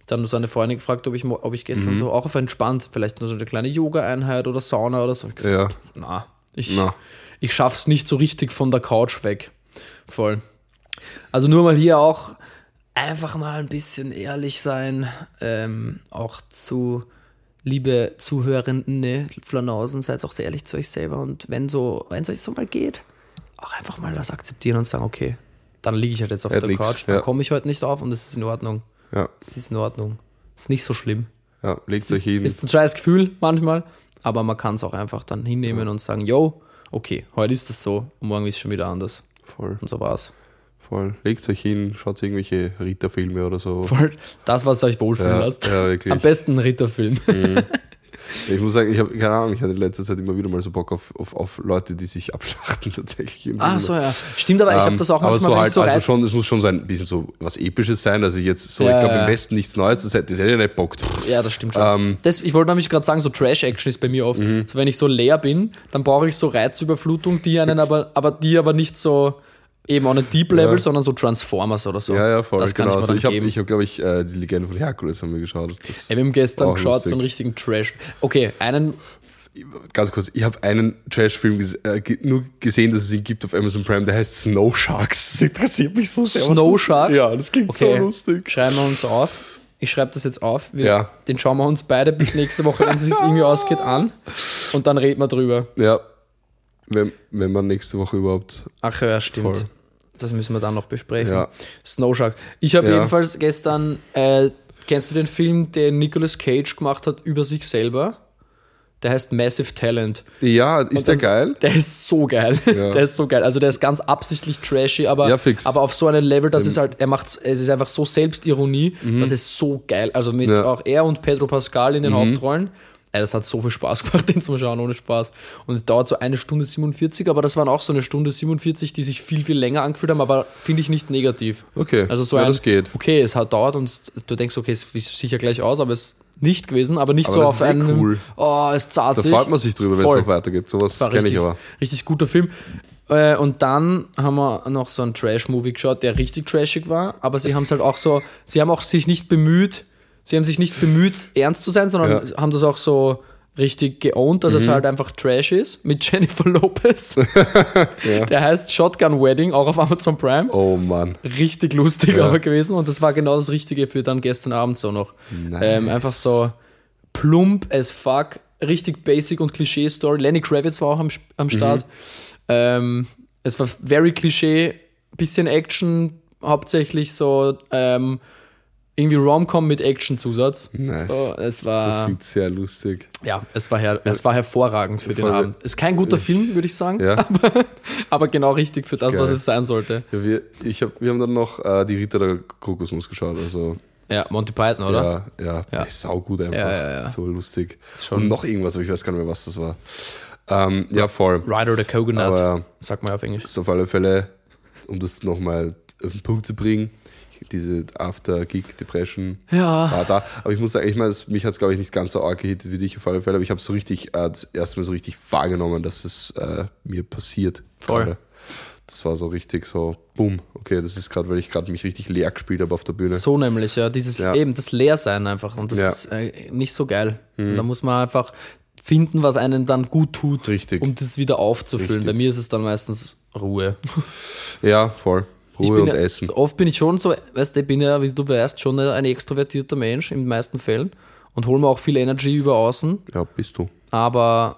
Dann so eine Freundin gefragt, ob ich, ob ich Mhm. gestern so auch auf entspannt, vielleicht nur so eine kleine Yoga-Einheit oder Sauna oder so. Ich gesagt, Ja. na, ich, Na. ich schaff's nicht so richtig von der Couch weg. Voll. Also nur mal hier auch einfach mal ein bisschen ehrlich sein, ähm, auch zu liebe Zuhörenden, ne, Flanausen, seid auch sehr ehrlich zu euch selber und wenn so, wenn es euch so mal geht, auch einfach mal das akzeptieren und sagen, okay, dann liege ich halt jetzt auf Halt der nix, Couch, dann ja. komme ich heute nicht auf und es ist in Ordnung. Ja, Es ist in Ordnung. Es ist nicht so schlimm. ja, legt euch hin. ist ein scheiß Gefühl manchmal, aber man kann es auch einfach dann hinnehmen und sagen, yo, okay, heute ist es so und morgen ist es schon wieder anders. Voll, Und so war's. voll. Legt euch hin, schaut irgendwelche Ritterfilme oder so. Voll das, was euch wohlfühlen Ja, lasst. ja, wirklich. Am besten Ritterfilm. Ich muss sagen, ich habe keine Ahnung, ich hatte in letzter Zeit immer wieder mal so Bock auf, auf, auf Leute, die sich abschlachten tatsächlich. Im Ah, so, ja. Stimmt, aber ich habe Ähm, das auch aber manchmal, so wenn halt, ich so also schon, es muss schon so ein bisschen so was Episches sein. Also jetzt so, Ja, ich glaube ja. im Westen nichts Neues, das hätte, das hätte ich nicht bockt. Ja, das stimmt schon. Ähm, Mhm. das, ich wollte nämlich gerade sagen, so Trash-Action ist bei mir oft. So, wenn ich so leer bin, dann brauche ich so Reizüberflutung, die einen aber, aber die aber nicht so eben on a deep level, Ja. sondern so Transformers oder so. Ja, ja, voll. Das kann genau. ich mir also dann ich habe, hab, glaube ich, äh, die Legende von Herkules haben wir geschaut. Das, Ja, wir haben gestern Auch geschaut, lustig. so einen richtigen Trash. Okay, einen, ganz kurz, ich habe einen Trash-Film ges äh, nur gesehen, dass es ihn gibt auf Amazon Prime, der heißt Snow Sharks. Das interessiert mich so sehr. Snow Sharks? Ja, das klingt okay, so lustig. schreiben wir uns auf. Ich schreibe das jetzt auf. Wir, Ja. Den schauen wir uns beide bis nächste Woche, wenn es sich irgendwie ausgeht, an. Und dann reden wir drüber. Ja, wenn, wenn man nächste Woche überhaupt. Ach ja, stimmt. Voll. Das müssen wir dann noch besprechen. Ja. Snow Shark. Ich habe Ja. jedenfalls gestern äh, Kennst du den Film, den Nicolas Cage gemacht hat über sich selber? Der heißt Massive Talent. Ja, ist der geil? Der ist so geil. Ja. Der ist so geil. Also der ist ganz absichtlich trashy, aber, Ja, fix. aber auf so einem Level, dass es halt, er macht es ist einfach so Selbstironie, das ist so geil. Also mit Mhm. Ja. Mhm. auch er und Pedro Pascal in den Hauptrollen. Ey, das hat so viel Spaß gemacht, den zum Schauen, ohne Spaß. Und es dauert so eine Stunde 47, aber das waren auch so eine Stunde 47, die sich viel, viel länger angefühlt haben, aber finde ich nicht negativ. Okay, Also so ja, ein, das geht. okay, es hat dauert und du denkst, okay, es ist sicher gleich aus, aber es ist nicht gewesen, aber nicht Aber so auf eh einen, cool. oh, es zahlt Da sich. freut man sich drüber, wenn es noch weitergeht. Sowas kenne ich aber. richtig guter Film. Äh, Und dann haben wir noch so einen Trash-Movie geschaut, der richtig trashig war, aber sie haben es halt auch so, sie haben auch sich nicht bemüht, sie haben sich nicht bemüht, ernst zu sein, sondern Ja. haben das auch so richtig geowned, dass es halt einfach Trash ist, mit Jennifer Lopez. Der heißt Shotgun Wedding, auch auf Amazon Prime. Oh Mann. Richtig lustig Ja. aber gewesen und das war genau das Richtige für dann gestern Abend so noch. Nice. Ähm, einfach so plump as fuck, richtig basic und Klischee-Story. Lenny Kravitz war auch am, am Start. Ähm, es war very Klischee, bisschen Action, hauptsächlich so ähm, irgendwie Rom-Com mit Action-Zusatz. Nice. So, es Das war, klingt sehr lustig. ja, es war, her, es war hervorragend für den Voll. Abend. Ist kein guter Film, würde ich sagen, Ja, aber genau richtig für das, was Geil. es sein sollte. ja wir, ich hab, wir haben dann noch äh, die Ritter der Kokosnuss geschaut. Also, Ja, Monty Python, oder? ja, ja, Ja. Ist saugut einfach. So lustig. schon- Und noch irgendwas, aber ich weiß gar nicht mehr, was das war. Ähm, ja, voll. Rider the Coconut, Aber sagt man auf Englisch. ist auf alle Fälle, um das nochmal auf den Punkt zu bringen, diese After-Gig-Depression Ja. war da. Aber ich muss sagen, ich meine, es- mich hat es, glaube ich, nicht ganz so arg gehittet wie dich auf alle Fälle, aber ich habe so richtig, äh, das erste Mal so richtig wahrgenommen, dass es äh, mir passiert. Voll. gerade. Das war so richtig so, boom, okay, das ist gerade, weil ich gerade mich richtig leer gespielt habe auf der Bühne. So nämlich, ja. Dieses Ja. eben, das Leersein einfach. Und das Ja. Mhm. ist äh, nicht so geil. Und da muss man einfach finden, was einen dann gut tut, Richtig. um das wieder aufzufüllen. Richtig. Bei mir ist es dann meistens Ruhe. Ja, voll. Ruhe und ja, Essen. so Oft bin ich schon so, weißt du, ich bin ja, wie du weißt, schon ein extrovertierter Mensch in den meisten Fällen und hole mir auch viel Energy über außen. Ja, bist du. Aber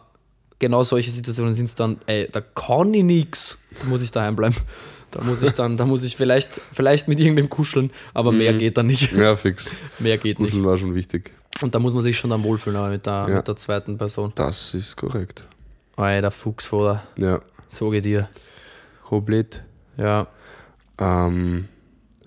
genau solche Situationen sind es dann, ey, da kann ich nix. Da muss ich daheim bleiben. Da muss ich dann, da muss ich vielleicht, vielleicht mit irgendwem kuscheln, aber Mhm. mehr geht dann nicht. Ja, fix. Mehr geht nicht. Kuscheln war schon wichtig. Und da muss man sich schon dann wohlfühlen aber mit der, Ja. mit der zweiten Person. Das ist korrekt. Ey, der Fuchs vor der, Ja. so geht dir. Komplett. Ja. Ähm,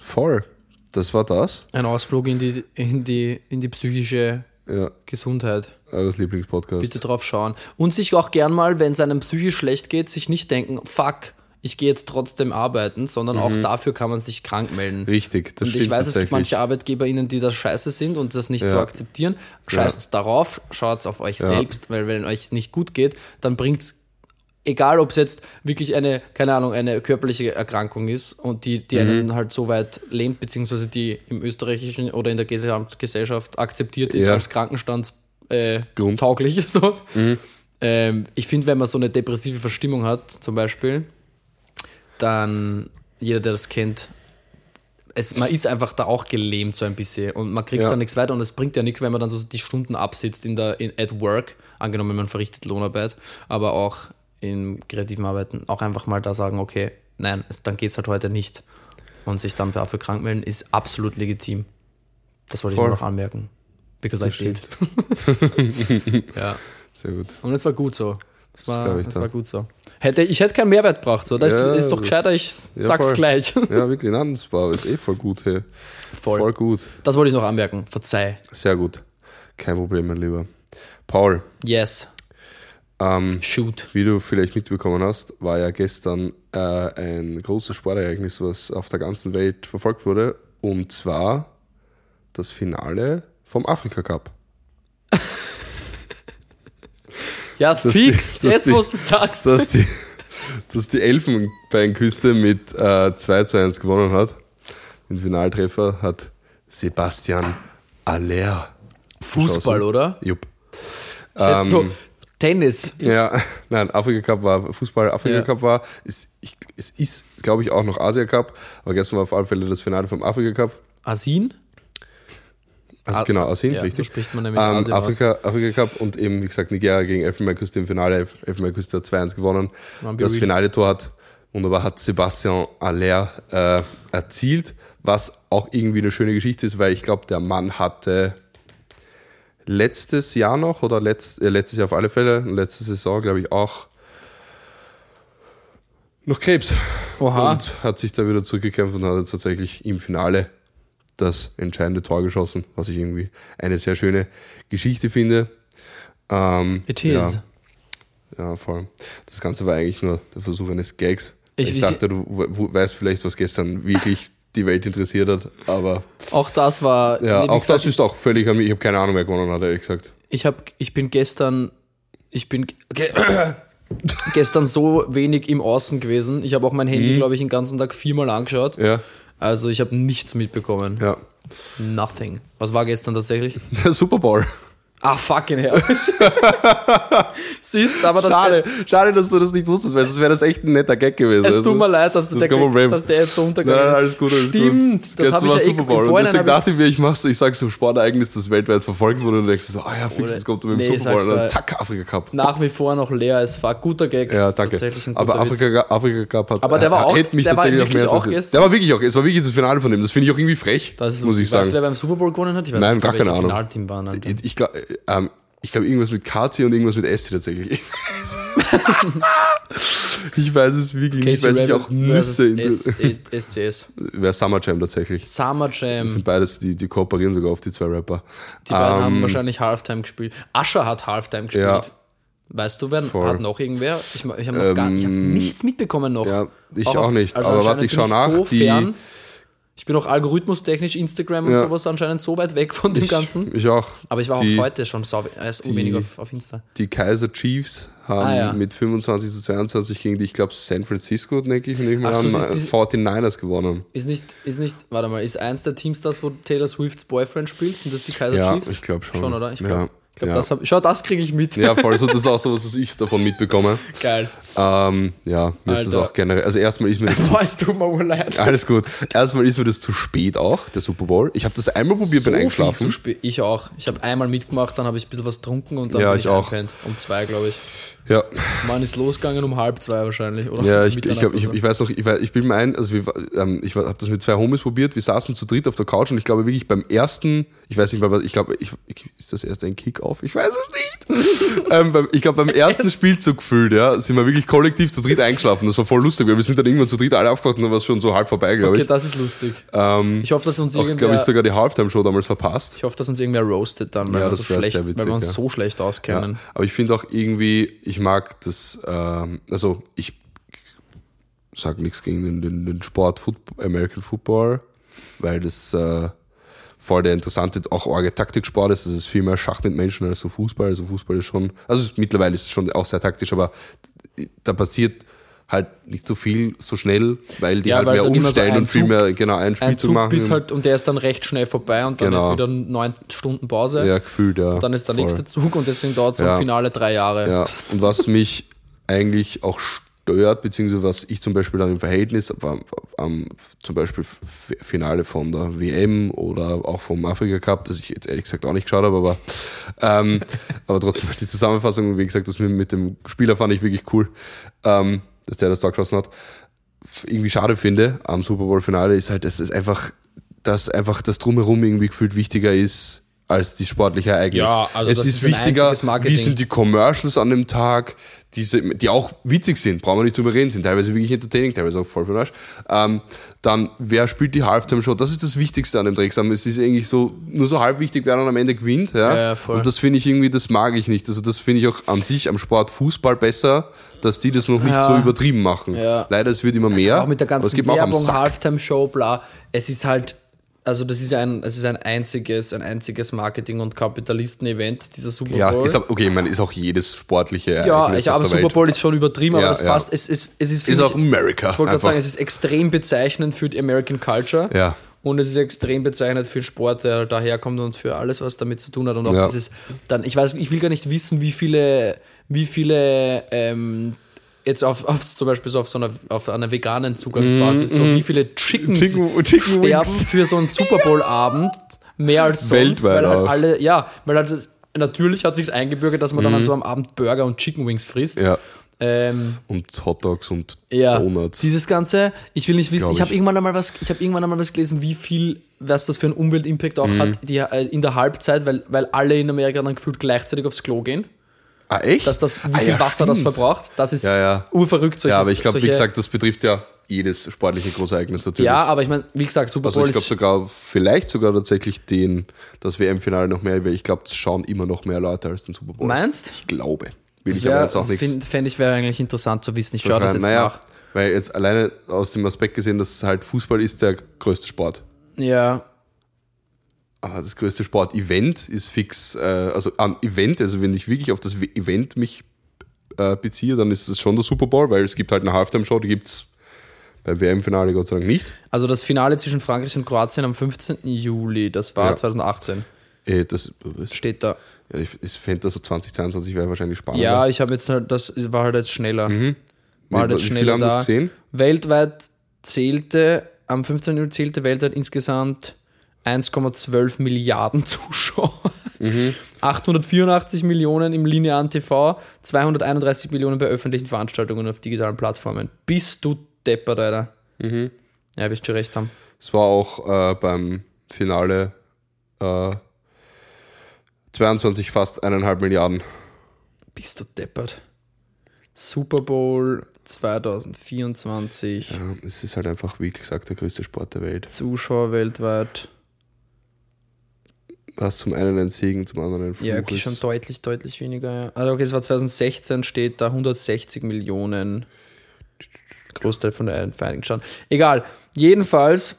voll. Das war das. Ein Ausflug in die, in die, in die psychische Ja, Gesundheit. eures Lieblingspodcast. Bitte drauf schauen. Und sich auch gern mal, wenn es einem psychisch schlecht geht, sich nicht denken, fuck, ich gehe jetzt trotzdem arbeiten, sondern auch dafür kann man sich krank melden. Richtig, Mhm. das und stimmt ich weiß, es gibt manche ArbeitgeberInnen, die das scheiße sind und das nicht Ja. so akzeptieren. Scheißt darauf, schaut auf euch Ja. selbst, weil wenn euch nicht gut geht, dann bringt egal ob es jetzt wirklich eine, keine Ahnung, eine körperliche Erkrankung ist und die, die Mhm. einen halt so weit lähmt, beziehungsweise die im österreichischen oder in der Gesamtgesellschaft akzeptiert ist Ja. als Krankenstands äh. So. Mhm. Ähm, ich finde, wenn man so eine depressive Verstimmung hat, zum Beispiel, dann jeder, der das kennt, es, man ist einfach da auch gelähmt so ein bisschen und man kriegt Ja. da nichts weiter und es bringt ja nichts, wenn man dann so die Stunden absitzt in der in, at work, angenommen man verrichtet Lohnarbeit, aber auch in kreativen Arbeiten auch einfach mal da sagen, okay, nein, es, dann geht es halt heute nicht und sich dann dafür krank melden, ist absolut legitim. Das wollte ich Voll. nur noch anmerken. Because I Das did. ja. Sehr gut. Und es war gut so. Es war, ich es war gut so. Hätte, ich hätte keinen Mehrwert gebracht. So. Das Ja, ist doch das- gescheiter, ich ja, sag's voll. gleich. Ja, wirklich, nein, das war ist eh voll gut. Hey. Voll. Voll gut. Das wollte ich noch anmerken. Verzeih. Sehr gut. Kein Problem, mein Lieber. Paul, Yes. Ähm, Shoot. wie du vielleicht mitbekommen hast, war ja gestern äh, ein großes Sportereignis, was auf der ganzen Welt verfolgt wurde. Und zwar das Finale vom Afrika Cup. Ja, die- fix. dass Jetzt, die- wo du sagst. dass die, dass die Elfenbeinküste mit äh, 2 zu 1 gewonnen hat. Den Finaltreffer hat Sebastian Aller. Fußball, geschossen. oder? Jupp. Jetzt so Ähm, Tennis. Ja, nein, Afrika Cup war Fußball, Afrika Ja. Cup war, ist, ich, es ist, glaube ich, auch noch Asia Cup, aber gestern war auf alle Fälle das Finale vom Afrika Cup. Asin? Also Ah, genau, Asin, ja, so richtig. spricht man nämlich ähm, aus. Afrika, Afrika Cup und eben, wie gesagt, Nigeria gegen Elfenbeinküste im Finale. Elf- Elfenbeinküste hat 2-1 gewonnen. Man Das real. finale Tor hat, wunderbar, hat Sebastian Aller äh, erzielt, Was auch irgendwie eine schöne Geschichte ist, weil ich glaube, der Mann hatte letztes Jahr noch oder letzt, äh, letztes Jahr auf alle Fälle, letzte Saison glaube ich auch noch Krebs. Oha. Und hat sich da wieder zurückgekämpft und hat jetzt tatsächlich im Finale das entscheidende Tor geschossen, was ich irgendwie eine sehr schöne Geschichte finde. Ähm, It ja, is. ja, vor allem. Das Ganze war eigentlich nur der Versuch eines Gags. Ich- Ich, dachte, du we- we- weißt vielleicht, was gestern wirklich die Welt interessiert hat, aber Auch das war. ja, auch gesagt, das ist auch völlig an mir. Ich habe keine Ahnung, wer gewonnen hat, ehrlich gesagt. Ich, hab, ich bin gestern. Ich bin ge gestern so wenig im Außen gewesen. Ich habe auch mein Handy, glaube ich, den ganzen Tag viermal angeschaut. Mhm. Ja, Also ich habe nichts mitbekommen. ja. Nothing. Was war gestern tatsächlich? Der Super Bowl. Ah, fucking hell. Siehst, aber das. Schade, schade, dass du das nicht wusstest, weil sonst wäre das echt ein netter Gag gewesen. Es Also, tut mir leid, dass, das der, ist Problem. dass der jetzt so untergegangen nein, alles gut, alles Stimmt, gut. das habe ich ja Super Bowl. Und deswegen dachte ich mir, ich mach's, ich sag's so Sportereignis, das weltweit verfolgt wurde und denkst so, ah ja, fix, das kommt mit dem nee, Super Bowl. Und dann da. zack, Afrika Cup. nach wie vor noch leer als fuck. Guter Gag. Ja, danke. Tatsächlich ein guter Aber. Afrika, Afrika Cup hat. Aber der war auch- mich der war tatsächlich wirklich mehr auch gestern? Der war wirklich auch, es war wirklich das Finale von dem. Das finde ich auch irgendwie frech, ist muss ich Weißt du, sagen. wer beim Super Bowl gewonnen hat? Ich weiß Nein, gar keine Ahnung. Finalteam waren. Ich, ich glaube, ähm, ich glaube irgendwas mit KC und irgendwas mit SC tatsächlich. ich weiß es wirklich nicht, weil es mich auch Nüsse. SCS. Wäre Summer Jam tatsächlich. Summer Jam. Das sind beides, die, die kooperieren sogar auf die zwei Rapper. Die beiden haben Ähm, wahrscheinlich Halftime gespielt. Ascher hat Halftime gespielt. Ja. Weißt du, wer Voll. hat noch irgendwer? Ich, ich habe noch gar ich hab nichts mitbekommen noch. ja, ich auf- auch nicht. Aber anscheinend warte, ich bin schau nach. So die, fern. Ich bin auch algorithmustechnisch, Instagram und Ja. sowas anscheinend so weit weg von dem Ganzen. ich auch. Aber ich war die, auch heute schon sau, erst wenig auf, auf Insta. Die Kaiser Chiefs haben Ah, ja. mit 25 zu 22 gegen die, ich glaube, San Francisco, denke ich, wenn ich mal so, an, die- 49ers gewonnen. Ist nicht, ist nicht, warte mal, ist eins der Teams das, wo Taylor Swifts Boyfriend spielt? Sind das die Kaiser Ja, Chiefs? ich glaube schon. Schon, oder? Ich Ja, glaube, glaub, ja. das hab, schau, das kriege ich mit. Ja, voll. So, das ist auch so was, was ich davon mitbekomme. Geil. Ähm, ja, mir ist das Alter. auch generell. Also erstmal ist mir das Boah, es tut mir leid. alles gut. Erstmal ist mir das zu spät auch, der Super Bowl. Ich habe das einmal probiert, bin So viel eingeschlafen. Ich auch. Ich habe einmal mitgemacht, dann habe ich ein bisschen was getrunken und dann Ja, bin ich auch. eingepennt. Um zwei, glaube ich. Ja, Mann ist losgegangen um halb zwei wahrscheinlich, oder? ja, ich, ich glaube, ich, ich weiß noch, ich, weiß, ich bin mir ein, also wir, ähm, ich habe das mit zwei Homies probiert, wir saßen zu dritt auf der Couch und ich glaube wirklich beim ersten, ich weiß nicht was, ich glaube, ich, ich, ist das erste ein Kick-Off? Ich weiß es nicht. ähm, beim, ich glaube, beim ersten Spielzug gefühlt, ja, sind wir wirklich kollektiv zu dritt eingeschlafen. Das war voll lustig, weil wir sind dann irgendwann zu dritt alle aufgewacht und dann war es schon so halb vorbei, glaube Okay, ich. das ist lustig. Ähm, Ich hoffe, dass uns auch, glaube irgendwer, ich, sogar die Halftime-Show damals verpasst. ich hoffe, dass uns irgendwer roastet dann, weil, Ja, wir, das so schlecht, witzig, weil wir uns ja. so schlecht auskennen. Ja, aber ich finde auch irgendwie, ich mag das, ähm, also ich sage nichts gegen den, den, den Sport Football, American Football, weil das äh, voll der interessante, auch arge Taktiksport ist. Das ist viel mehr Schach mit Menschen als so Fußball. Also Fußball ist schon, also es- mittlerweile ist es schon auch sehr taktisch, aber da passiert halt nicht so viel so schnell, weil die Ja, halt weil mehr so umstellen ein und viel Zug- mehr genau einen Ein Spielzug Zug machen. bis halt, und der ist dann recht schnell vorbei und dann Genau. ist wieder neun Stunden Pause. ja, gefühlt, ja. Und dann ist der voll. nächste Zug und deswegen dauert es Ja. im Finale drei Jahre. Ja, und was mich eigentlich auch stört, beziehungsweise was ich zum Beispiel dann im Verhältnis am, am zum Beispiel Finale von der WM oder auch vom Afrika Cup, das ich jetzt ehrlich gesagt auch nicht geschaut habe, aber, ähm, aber trotzdem die Zusammenfassung, wie gesagt, das mit, mit dem Spieler fand ich wirklich cool, ähm, dass der das da geschossen hat. Irgendwie schade finde am Super Bowl Finale ist halt, dass es einfach, dass einfach das Drumherum irgendwie gefühlt wichtiger ist als die sportliche Ereignis. Ja, also es das ist ist wichtiger, wie sind die Commercials an dem Tag, diese, die auch witzig sind, brauchen wir nicht drüber reden, sind teilweise wirklich entertaining, teilweise auch voll für Arsch. Ähm, dann, wer spielt die Halftime-Show? Das ist das Wichtigste an dem Drecksam. Es ist eigentlich so, nur so halb wichtig, wer dann am Ende gewinnt. Ja? Ja, voll. Und das finde ich irgendwie, das mag ich nicht. Also das finde ich auch an sich am Sport Fußball besser, dass die das noch nicht Ja. so übertrieben machen. Ja. Leider, es wird immer Also mehr. auch mit der ganzen Werbung. Halftime-Show, bla. Es ist halt, also das ist ein, es ist ein einziges, ein einziges Marketing- und Kapitalisten-Event, dieser Super Ja, Bowl. ist, auch- okay, ich meine, ist auch jedes sportliche ja, Ereignis ich, auf aber Super. Bowl ist schon übertrieben, Ja, aber das ja. passt. Es, es, es ist, Ist finde auch America. Ich wollte gerade sagen, es ist extrem bezeichnend für die American Culture. Ja. Und es ist extrem bezeichnend für den Sport, der daherkommt und für alles, was damit zu tun hat. Und auch Ja. dieses, dann, ich weiß, ich will gar nicht wissen, wie viele, wie viele, ähm, jetzt auf, auf zum Beispiel so auf so einer, auf einer veganen Zugangsbasis, so wie viele Chickens Mhm, Chicken- Chicken sterben Wings. für so einen Super Bowl-Abend, mehr als sonst, Weltweit weil halt auch. alle, ja, weil halt natürlich hat sich's eingebürgert, dass man dann an so einem Abend Burger und Chicken Wings frisst. Ja. Ähm, Und Hotdogs und ja, Donuts. dieses Ganze, ich will nicht wissen, Glaub ich habe ich. irgendwann einmal was, ich habe irgendwann einmal was gelesen, wie viel, was das für einen Umweltimpact Mhm. auch hat, die, äh, in der Halbzeit, weil, weil alle in Amerika dann gefühlt gleichzeitig aufs Klo gehen, ah, echt? dass das, wie Ah, viel ja, Wasser das stimmt. verbraucht, das ist Ja, ja. urverrückt. Ja, aber ich glaube, wie gesagt, das betrifft ja jedes sportliche Großereignis natürlich. ja, aber ich meine, wie gesagt, Super Also Bowl ich glaube sogar, vielleicht sogar tatsächlich den, das WM-Finale noch mehr, weil ich glaube, das schauen immer noch mehr Leute als den Super Bowl. meinst? Ich glaube. Will Das ich aber wär, jetzt auch das nichts find- fände ich wäre eigentlich interessant zu wissen. Ich schaue das jetzt naja, nach. Weil jetzt alleine aus dem Aspekt gesehen, dass halt Fußball ist der größte Sport. Ja, Aber das größte Sport-Event ist fix, äh, also an Event, also wenn ich wirklich auf das Event mich äh, beziehe, dann ist es schon der Super Bowl, weil es gibt halt eine Halftime-Show, die gibt es beim WM-Finale Gott sei Dank nicht. also das Finale zwischen Frankreich und Kroatien am 15. Juli, das war Ja. 2018, Äh, das, das, steht da. ja, ich, ich fände das so 2022 wäre wahrscheinlich spannender. Ja, ich habe jetzt halt, das war halt jetzt schneller. War halt jetzt wie viele schneller haben da. das gesehen? Weltweit zählte, am 15. Juli zählte weltweit insgesamt 1,12 Milliarden Zuschauer. 884 Millionen im linearen TV, 231 Millionen bei öffentlichen Veranstaltungen auf digitalen Plattformen. Bist du deppert, Alter. Ja, wirst schon recht haben. Es war auch äh, beim Finale äh, 22 fast eineinhalb Milliarden. Bist du deppert. Super Bowl 2024, Ja, es ist halt einfach, wie gesagt, der größte Sport der Welt. Zuschauer weltweit. Was zum einen ein Segen, zum anderen ein Fluch Ja, okay, schon deutlich, deutlich weniger. Ja. Also okay, es war 2016, steht da 160 Millionen. Großteil von den Vereinigten Staaten. Egal. Jedenfalls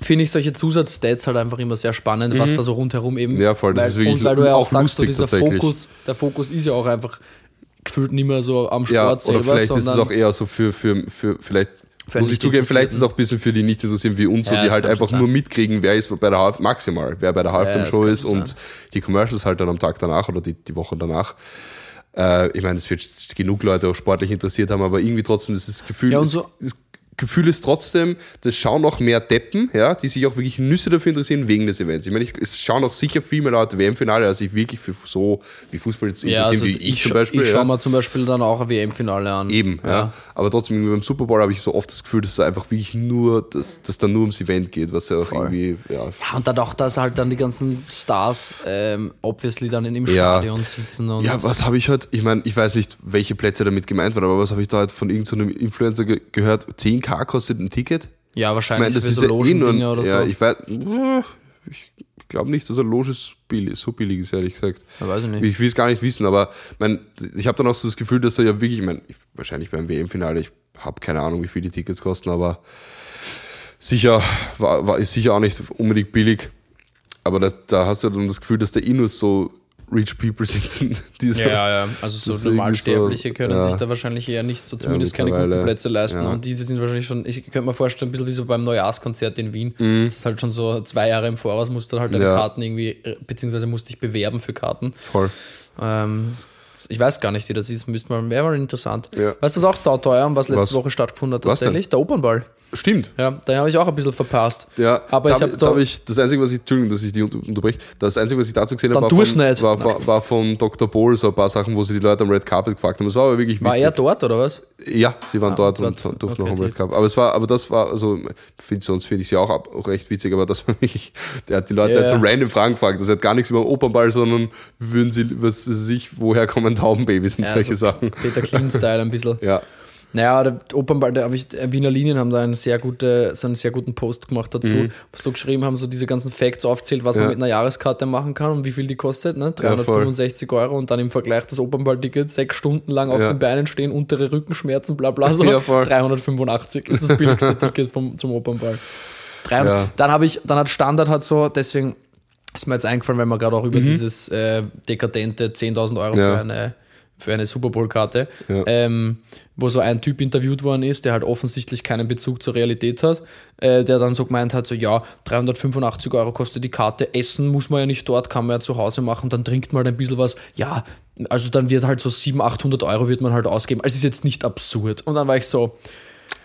finde ich solche Zusatzstats halt einfach immer sehr spannend, was da so rundherum eben. Mhm. Ja, voll, das weil, ist wirklich Und weil du ja auch auch sagst, so lustig dieser. Fokus, der Fokus ist ja auch einfach gefühlt nicht mehr so am Sport Ja, oder selber, vielleicht ist es auch eher so für, für, für vielleicht, Für muss ich zugeben, vielleicht ist es Nicht-Interessierten. auch ein bisschen für die nicht interessieren wie uns, so, Ja, die das halt einfach nur mitkriegen, wer ist bei der Half maximal, wer bei der Halftime-Show kann ist und die Commercials halt dann am Tag danach oder die, die Woche danach. Äh, ich meine, es wird genug Leute auch sportlich interessiert haben, aber irgendwie trotzdem ist das Gefühl, Ja, und es- so- das Gefühl ist trotzdem, das schauen noch mehr Deppen, ja, die sich auch wirklich Nüsse dafür interessieren wegen des Events. Ich meine, ich, es schauen auch sicher viel mehr Leute WM-Finale, als sich wirklich für so wie Fußball interessieren, ja, also wie ich, ich, zum Beispiel. ich ja. schaue mir zum Beispiel dann auch ein WM-Finale an. Eben, ja. Aber trotzdem, beim Super Bowl habe ich so oft das Gefühl, dass es einfach wirklich nur, dass dass dann nur ums Event geht, was ja auch irgendwie, ja. Ja, und dann auch, dass halt dann die ganzen Stars ähm, obviously dann in dem Ja. Stadion sitzen und Ja, was habe ich halt, ich meine, ich weiß nicht, welche Plätze damit gemeint waren, aber was habe ich da halt von irgendeinem Influencer ge gehört? 10k kostet ein Ticket? ja Ich meine, wahrscheinlich das ist so ja eh nur, oder ja, so. ich weiß, ich glaube nicht, dass ein Loges billig, so billig ist, ehrlich gesagt. Ja, weiß ich nicht. Ich will es gar nicht wissen, aber mein, ich habe dann auch so das Gefühl, dass da ja wirklich, ich meine, ich- wahrscheinlich beim WM-Finale, ich habe keine Ahnung, wie viel die Tickets kosten, aber sicher war, war ist sicher auch nicht unbedingt billig. Aber das, da hast du dann das Gefühl, dass da eh nur so Rich People sitzen. Ja, ja, ja. Also so Normalsterbliche so, können ja. sich da wahrscheinlich eher nicht so zumindest keine guten Plätze leisten. ja. Und diese sind wahrscheinlich schon, ich könnte mir vorstellen, ein bisschen wie so beim Neujahrskonzert in Wien. Mhm. Das ist halt schon so zwei Jahre im Voraus, musst du halt deine Ja. Karten irgendwie, äh, beziehungsweise musst dich bewerben für Karten. Voll. Ähm, ich weiß gar nicht, wie das ist, müsste man, wäre mal interessant. Ja. Weißt du, was auch sauteuer, was letzte Was? Woche stattgefunden hat tatsächlich? Der Opernball. Stimmt. Ja, den habe ich auch ein bisschen verpasst. Ja, Aber ich hab da ich, das Einzige, was ich, Entschuldigung, dass ich die unter- unterbreche, das Einzige, was ich dazu gesehen habe, war, war, war, war von Dr. Bohl so ein paar Sachen, wo sie die Leute am Red Carpet gefragt haben. Das war aber wirklich War witzig. er dort oder was? Ja, sie waren dort, dort, und durften okay, noch am Red Carpet. Aber es war, aber das war, also, find, sonst finde ich sie auch, auch recht witzig, aber das war wirklich, der hat die Leute Ja, halt so random Fragen gefragt. Das hat gar nichts über den Opernball, sondern würden sie, was weiß ich, woher kommen Taubenbabys und Ja, solche so Sachen. Peter Clean-Style ein bisschen. Ja. Naja, der Opernball, da habe ich, äh, Wiener Linien haben da einen sehr, gute, so einen sehr guten Post gemacht dazu, was so geschrieben haben, so diese ganzen Facts aufzählt, was man Mhm. Ja. mit einer Jahreskarte machen kann und wie viel die kostet, ne? Ja, voll. 365 Euro und dann im Vergleich das Opernball-Ticket, sechs Stunden lang auf Ja. den Beinen stehen, untere Rückenschmerzen, bla bla so. Ja, voll. 385 ist das billigste Ticket vom, zum Opernball. 300. Ja. Dann habe ich, dann hat Standard hat so, deswegen ist mir jetzt eingefallen, weil wir gerade auch über dieses äh, dekadente 10.000 Euro Mhm. Ja. für eine für eine Super Bowl-Karte, Ja. ähm, wo so ein Typ interviewt worden ist, der halt offensichtlich keinen Bezug zur Realität hat, äh, der dann so gemeint hat, so ja, 385 Euro kostet die Karte, Essen muss man ja nicht dort, kann man ja zu Hause machen, dann trinkt man halt ein bisschen was, ja, also dann wird halt so 700, 800 Euro wird man halt ausgeben, also ist jetzt nicht absurd. Und dann war ich so,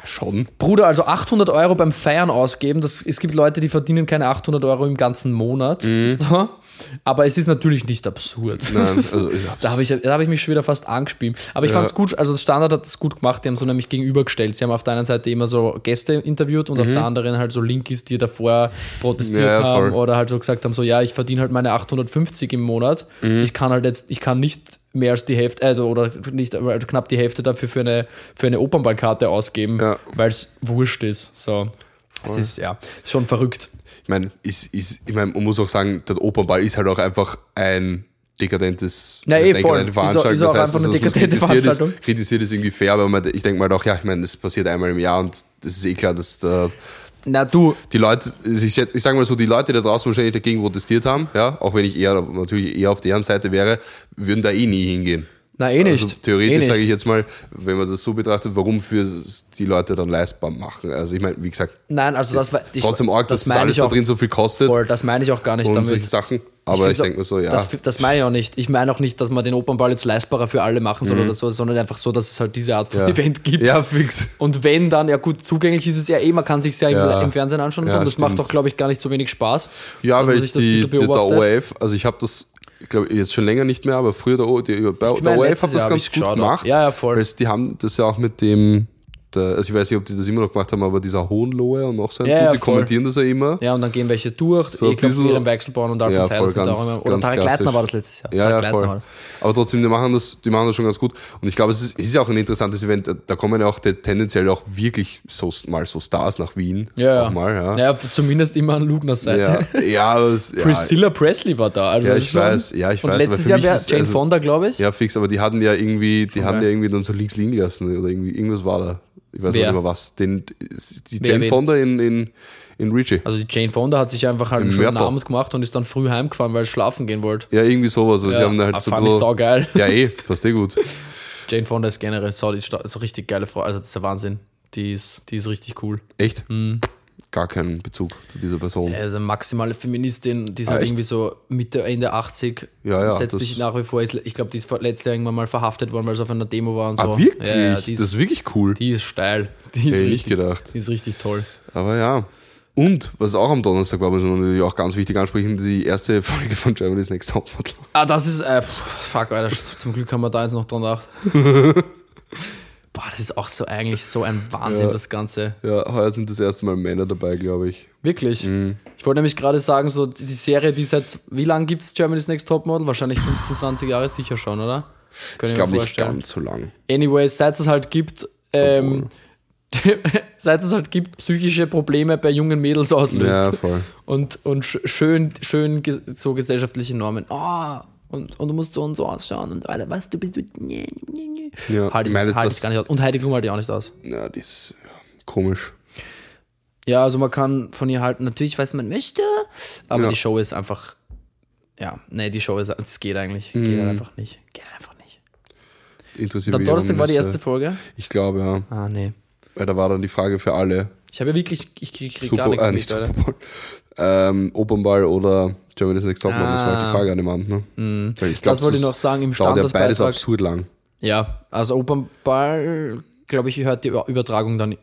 Schon. Bruder, also 800 Euro beim Feiern ausgeben. Das, es gibt Leute, die verdienen keine 800 Euro im ganzen Monat. So. Aber es ist natürlich nicht absurd. Nein, also, Da habe ich, da hab ich mich schon wieder fast angespielt. Aber ich Ja. fand es gut, also das Standard hat es gut gemacht. Die haben so nämlich gegenübergestellt. Sie haben auf der einen Seite immer so Gäste interviewt und auf der anderen halt so Linkis, die davor protestiert Mhm. Ja, haben voll. oder halt so gesagt haben: so, ja, ich verdiene halt meine 850 im Monat. Mhm. Ich kann halt jetzt, ich kann nicht mehr als die Hälfte, also oder nicht aber knapp die Hälfte dafür für eine, für eine Opernballkarte ausgeben, Ja. weil es wurscht ist. So. Es ist ja ist schon verrückt. Ich meine, ist, ist, ich mein, man muss auch sagen, der Opernball ist halt auch einfach ein dekadentes Na, eh, dekadente Ist auch- Veranstaltung. ist auch das heißt, einfach eine dekadente ist, Veranstaltung. kritisiert ist irgendwie fair, aber ich denke mal auch, ja, ich meine, das passiert einmal im Jahr und das ist eh klar, dass da Na du, die Leute, ich, ich sage mal so, die Leute, die da draußen wahrscheinlich dagegen protestiert haben, ja, auch wenn ich eher natürlich eher auf deren Seite wäre, würden da eh nie hingehen. na eh nicht. Also eh theoretisch nicht. sage ich jetzt mal, wenn man das so betrachtet, warum für die Leute dann leistbar machen. Also ich meine, wie gesagt, Nein, also das, war ich, trotzdem arg, dass das, alles ich da drin so viel kostet voll. Das meine ich auch gar nicht und damit. solche Sachen. Aber ich, auch- denke mir so, ja. Das, das meine ich auch nicht. Ich meine auch nicht, dass man den Opernball jetzt leistbarer für alle machen soll oder so, sondern einfach so, dass es halt diese Art von Mhm. ja. Event gibt. Ja, fix. Und wenn dann, ja gut, zugänglich ist es ja eh, man kann sich ja, Ja. im, Fernsehen anschauen und so. Und das macht stimmt. doch, glaube ich, gar nicht so wenig Spaß. Ja, weil ich das die, der. ORF, also ich habe das, ich glaube, jetzt schon länger nicht mehr, aber früher der, O- die, bei, Ich der meine, ORF hat das Jahr ganz gut geschaut gemacht. Ja, ja, voll. Weil die haben das ja auch mit dem, der, also ich weiß nicht, ob die das immer noch gemacht haben, aber dieser Hohenlohe und noch so ein Ja, ja, die voll. kommentieren das ja immer. Ja, und dann gehen welche durch. So ich glaube, Miriam Weichselborn und Alfred Ja, voll, sind ganz- auch immer. Oder Tarek Leitner war das letztes Jahr. Ja, ja, voll. Aber trotzdem, die machen das, die machen das schon ganz gut. Und ich glaube, es ist, es ist auch ein interessantes Event. Da kommen ja auch te- tendenziell auch wirklich so, mal so Stars nach Wien. Ja, Auch mal, ja. ja. zumindest immer an Lugners Seite. Ja, ja, das, ja, Priscilla Presley war da. Also Ja, ich weiß, ja, ich und weiß, letztes Jahr wäre Jane also- Fonda, glaube ich. Ja, fix, aber die hatten ja irgendwie, die Okay. haben ja irgendwie dann so links liegen lassen oder irgendwie, irgendwas war da. Ich weiß Wer? nicht mehr was. Den, die Wer, Jane wen? Fonda in, in, in Richie. Also die Jane Fonda hat sich einfach halt einen Mörtel. Abend gemacht und ist dann früh heimgefahren, weil sie schlafen gehen wollte. Ja, irgendwie sowas. Also sie haben halt ah, so fand ich saugeil. Ja, eh, passt eh gut. Jane Fonda ist generell so, die so richtig geile Frau. Also das ist der Wahnsinn. Die ist, die ist richtig cool. Echt? Mhm. Gar keinen Bezug zu dieser Person. Er ist eine maximale Feministin, die ist Ah, halt echt? irgendwie so Mitte, Ende 80. Ja, ja, Setzt sich nach wie vor. ist- Ich glaube, die ist letztes Jahr irgendwann mal verhaftet worden, weil sie auf einer Demo war und so. ah, wirklich? Ja, ja, die, das ist, ist wirklich cool. die ist steil. Die ist, Hätte ich nicht richtig, gedacht. die ist richtig toll. Aber ja. Und, was auch am Donnerstag war, muss man natürlich auch ganz wichtig ansprechen, die erste Folge von Germany's Next Topmodel. Ah, das ist. Äh, fuck, Alter. Zum Glück haben wir da jetzt noch dran gedacht. Boah, das ist auch so eigentlich so ein Wahnsinn, Ja. das Ganze. Ja, heuer sind das erste Mal Männer dabei, glaube ich. Wirklich. Mhm. Ich wollte nämlich gerade sagen, so die Serie, die seit wie lange gibt es Germany's Next Topmodel? Wahrscheinlich 15, 20 Jahre sicher schon, oder? Kann Ich glaube nicht ganz so lang. Anyways, seit es halt gibt, ähm, seit es halt gibt, psychische Probleme bei jungen Mädels auslöst. Ja, voll. Und, und sch- schön, schön so gesellschaftliche Normen. Ah, und, und du musst so und so ausschauen und Alter, was, du bist du. Nee, nee, nee. Ja, Halt ich, halt ich gar nicht aus. Und Heidi Klum halt ich auch nicht aus. Ja, die ist ja, komisch. Ja, also man kann von ihr halten, natürlich, was man möchte, aber Ja. die Show ist einfach. Ja, nee, die Show ist. Es geht eigentlich. Geht halt einfach nicht. Geht halt einfach nicht. Interessiert mich Donnerstag war die erste äh, Folge. Ich glaube, ja. Ah, nee. Weil da war dann die Frage für alle. Ich habe ja wirklich. Ich krieg, krieg Super, gar nichts äh, mit, nicht Alter. Super Bowl. Ähm, Opernball oder Germany's Next Topmodel, das war halt Ah. die Frage an dem Abend. Ne? Ich glaub, Das wollte ich noch sagen im dauert ja beides absurd lang. Ja, also Opernball, glaube ich, hört die Übertragung dann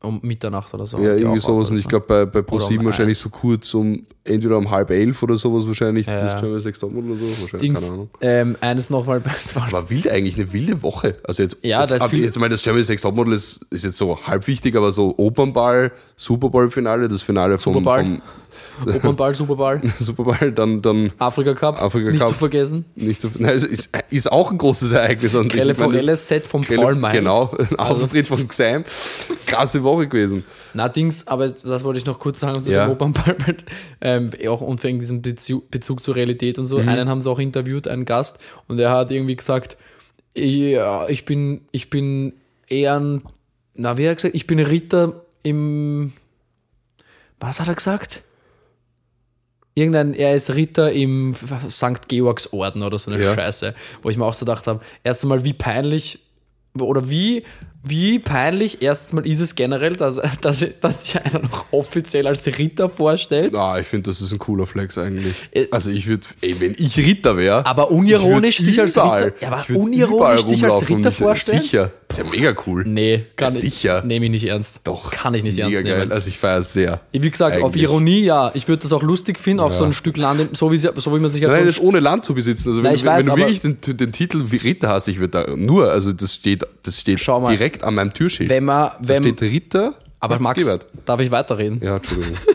um Mitternacht oder so. Ja, irgendwie sowas. Und oder ich so. glaube, bei, bei ProSieben um wahrscheinlich eins. so kurz um, entweder um halb elf oder sowas wahrscheinlich, Ja, das. Germany's Next Topmodel oder so. Wahrscheinlich, Dings, keine Ahnung. ähm, eines nochmal, war wild eigentlich, eine wilde Woche. Also jetzt, Ja, da ist ab- viel- jetzt mal das Germany's Next Topmodel ist, ist jetzt so halb wichtig, aber so Opernball, Super Bowl Finale, das Finale vom, vom Opernball, Superball, Superball, dann, dann Afrika Cup, Afrika nicht Cup. zu vergessen. nicht so, nein, ist, ist auch ein großes Ereignis an sich. Grelle Set von Grelle- Paul May. Genau, ein Auftritt von Xam. Krasse Woche gewesen. Na, Dings, aber das wollte ich noch kurz sagen zu Ja. dem Opernball, ähm, auch und wegen diesem Bezug, Bezug zur Realität und so. Mhm. Einen haben sie auch interviewt, einen Gast, und er hat irgendwie gesagt, ja, ich bin, ich bin eher ein, na, wie hat er gesagt, ich bin Ritter im, was hat er gesagt? Irgendein, er ist Ritter im St. Georgsorden oder so eine Ja. Scheiße, wo ich mir auch so gedacht habe, erst einmal, wie peinlich oder wie, Wie peinlich erstens mal ist es generell, dass, dass, dass sich einer noch offiziell als Ritter vorstellt. Ah, ich finde, das ist ein cooler Flex eigentlich. Äh, also ich würde, ey, wenn ich Ritter wäre. Aber unironisch sich als Ritter- Ja, aber unironisch dich als Ritter vorstellen? Sicher. Das ist ja mega cool. Nee, kann Ja, ich, sicher. nehme ich nicht ernst. Doch. Kann ich nicht Mega ernst geil. nehmen. Also ich feiere es sehr. Wie gesagt, auf Eigentlich. Ironie, ja. Ich würde das auch lustig finden, auch so ein Stück Land, so wie, so wie man sich halt Nein, so das ohne Land zu besitzen. Also wenn, Nein, ich weiß, wenn du wirklich den, den Titel wie Ritter hast, ich würde da nur, also das steht, das steht Schau mal. Direkt an meinem Türschild. wenn man, da wenn, steht Ritter. aber Max, Gebert. darf ich weiterreden? Ja, Entschuldigung.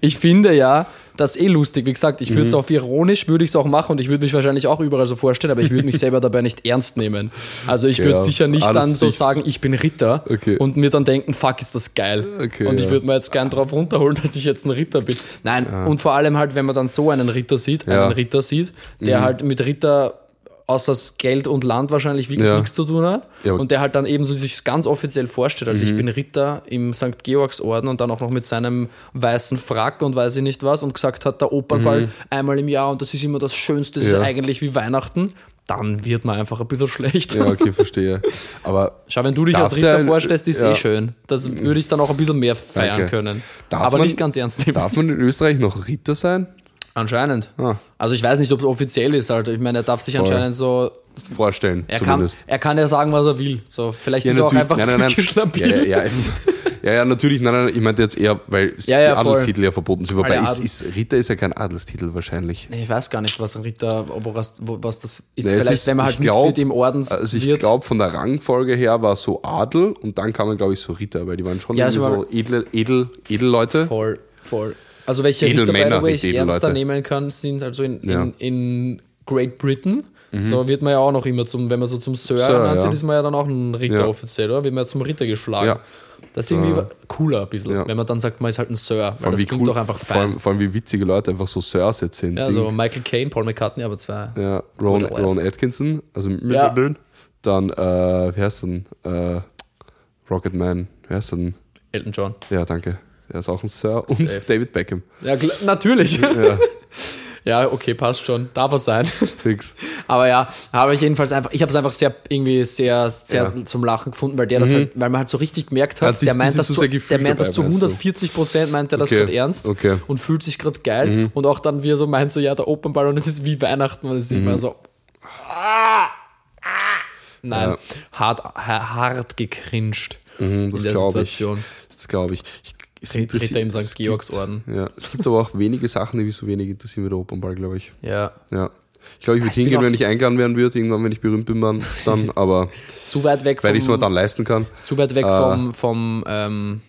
Ich finde ja, das ist eh lustig. Wie gesagt, ich würde Mhm. es auf ironisch, würde ich es auch machen und ich würde mich wahrscheinlich auch überall so vorstellen, aber ich würde mich selber dabei nicht ernst nehmen. Also ich würde Ja, sicher nicht dann so sagen, ich bin Ritter Okay. und mir dann denken, fuck, ist das geil. Okay, und ich ja. würde mir jetzt gern drauf runterholen, dass ich jetzt ein Ritter bin. Nein, und vor allem halt, wenn man dann so einen Ritter sieht, Ja. Mhm. einen Ritter sieht, der halt mit Ritter außer das Geld und Land wahrscheinlich wirklich Ja. nichts zu tun hat Ja, Mhm. und der halt dann eben so sich ganz offiziell vorstellt, also ich bin Ritter im St. Georgsorden und dann auch noch mit seinem weißen Frack und weiß ich nicht was und gesagt hat, der Opernball einmal im Jahr und das ist immer das Schönste, das Mhm. Ja. ist eigentlich wie Weihnachten, dann wird man einfach ein bisschen schlecht. ja, okay, verstehe. Aber Schau, wenn du dich als Ritter der- vorstellst, ist ja. eh schön. Das würde ich dann auch ein bisschen mehr feiern Danke. können. Darf Aber man- nicht ganz ernst nehmen. darf man in Österreich noch Ritter sein? Anscheinend. Ah. Also ich weiß nicht, ob es offiziell ist. Halt. Ich meine, er darf sich anscheinend so. Vorstellen, Er kann, er kann ja sagen, was er will. So, vielleicht Ja, ist er auch einfach nein, nein, nein. wirklich Ja, stabil. ja, ja, ja, ja, natürlich. Nein, nein, ich meinte jetzt eher, weil Ja, ja, voll. Adelstitel ja verboten sind. Wobei ist, ist, Ritter ist ja kein Adelstitel wahrscheinlich. Nee, ich weiß gar nicht, was ein Ritter, was, was das ist. Nee, Vielleicht, ist- wenn man ich halt glaub- Mitglied im Orden Also ich glaube, von der Rangfolge her war so Adel und dann kamen, glaube ich, so Ritter, weil die waren schon Ja, irgendwie also so edle, edel, Edelleute. Voll, voll. Also welche Edelmänner, Ritter, by the way, nicht ich ernster Edelleute. nehmen kann, sind also in, Ja. in, in Great Britain. So wird man ja auch noch immer zum, wenn man so zum Sir, Sir, ernannt ja. ist man ja dann auch ein Ritter Ja. offiziell, oder? Wird man ja zum Ritter geschlagen. Ja. Das ist irgendwie cooler ein bisschen, Ja. wenn man dann sagt, man ist halt ein Sir, weil Vor allem, das klingt cool, doch einfach vor, allem, fein. vor allem wie witzige Leute einfach so Sirs jetzt sind. Ja, Die- so Michael Caine, Paul McCartney, aber zwei. ja, Ron, Leute. Ron Atkinson, also. Mr. Dann, äh, wie heißt denn? Äh, Rocketman, wie heißt denn? Elton John. Ja, danke. Er ist auch ein Sir. Und Safe. David Beckham. Ja, natürlich. Ja, Ja, okay, passt schon. Darf es sein. fix. Aber ja, habe ich jedenfalls einfach, ich habe es einfach sehr irgendwie sehr, sehr Ja. Mhm. zum Lachen gefunden, weil der das halt, weil man halt so richtig gemerkt hat, Hat der ein meint das zu der meint das zu weißt du? 140 Prozent meint er das Okay, gerade ernst okay. Mhm. und fühlt sich gerade geil und auch dann wie er so meint so ja der Opernball und es ist wie Weihnachten und es ist immer so ah, ah. nein Ja. hart ha- hart gecringed Mhm, in das der glaube ich. Situation Das glaube ich. ich es Ritter interessiert- im St. Georgsorden Gibt, ja, es gibt aber auch wenige Sachen, die mich so wenig interessieren wie der Opernball, glaube ich. ja Ja. Ich glaube, ich würde hingehen, wenn ich eingeladen werden würde, irgendwann, wenn ich berühmt bin, dann, dann aber zu weit weg weil ich es mir dann leisten kann. zu weit weg Äh, vom, vom ähm,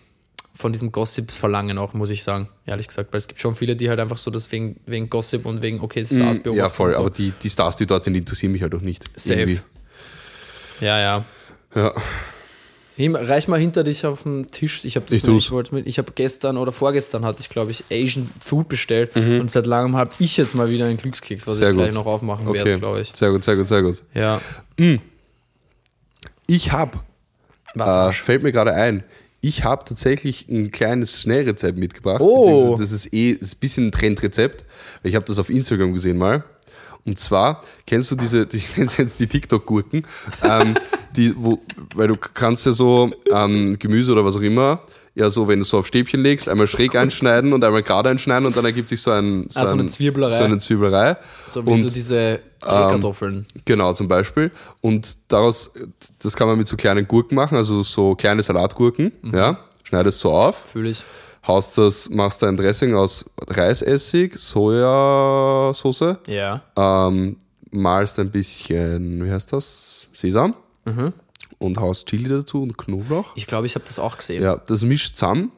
von diesem Gossip-Verlangen auch, muss ich sagen, ehrlich gesagt. Weil es gibt schon viele, die halt einfach so das wegen, wegen Gossip und wegen, okay, Stars beobachten. Mm, Ja, voll, so. aber die, die Stars, die dort sind, die interessieren mich halt auch nicht. Safe. Irgendwie. Ja, ja. Ja. Him, reich mal hinter dich auf den Tisch. Ich habe Ich ich, ich habe gestern oder vorgestern hatte ich, glaube ich, Asian Food bestellt Mhm. und seit langem habe ich jetzt mal wieder einen Glückskeks, was Sehr ich gleich gut. noch aufmachen Okay. werde, glaube ich. Sehr gut, sehr gut, sehr gut. Ja. Ich habe, Was? äh, fällt mir gerade ein, ich habe tatsächlich ein kleines Schnellrezept mitgebracht. Oh. Das ist eh das ist ein bisschen ein Trendrezept. Ich habe das auf Instagram gesehen mal. Und zwar, kennst du diese, die, ich nenne es jetzt die TikTok-Gurken, ähm, die, wo, weil du kannst ja so ähm, Gemüse oder was auch immer, ja so, wenn du so auf Stäbchen legst, einmal schräg einschneiden und einmal gerade einschneiden und dann ergibt sich so, ein, so, Ah, so eine ein- Zwieblerei. So eine Zwieblerei. so wie und, so diese Drehkartoffeln. Genau, zum Beispiel. Und daraus, das kann man mit so kleinen Gurken machen, also so kleine Salatgurken, Mhm. ja. Schneidest so auf, Fühle ich. Haust das, machst da ein Dressing aus Reisessig, Sojasauce, Ja. ähm, malst ein bisschen, wie heißt das? Sesam. Mhm. Und haust Chili dazu und Knoblauch. Ich glaube, ich habe das auch gesehen. Ja, das mischt zusammen,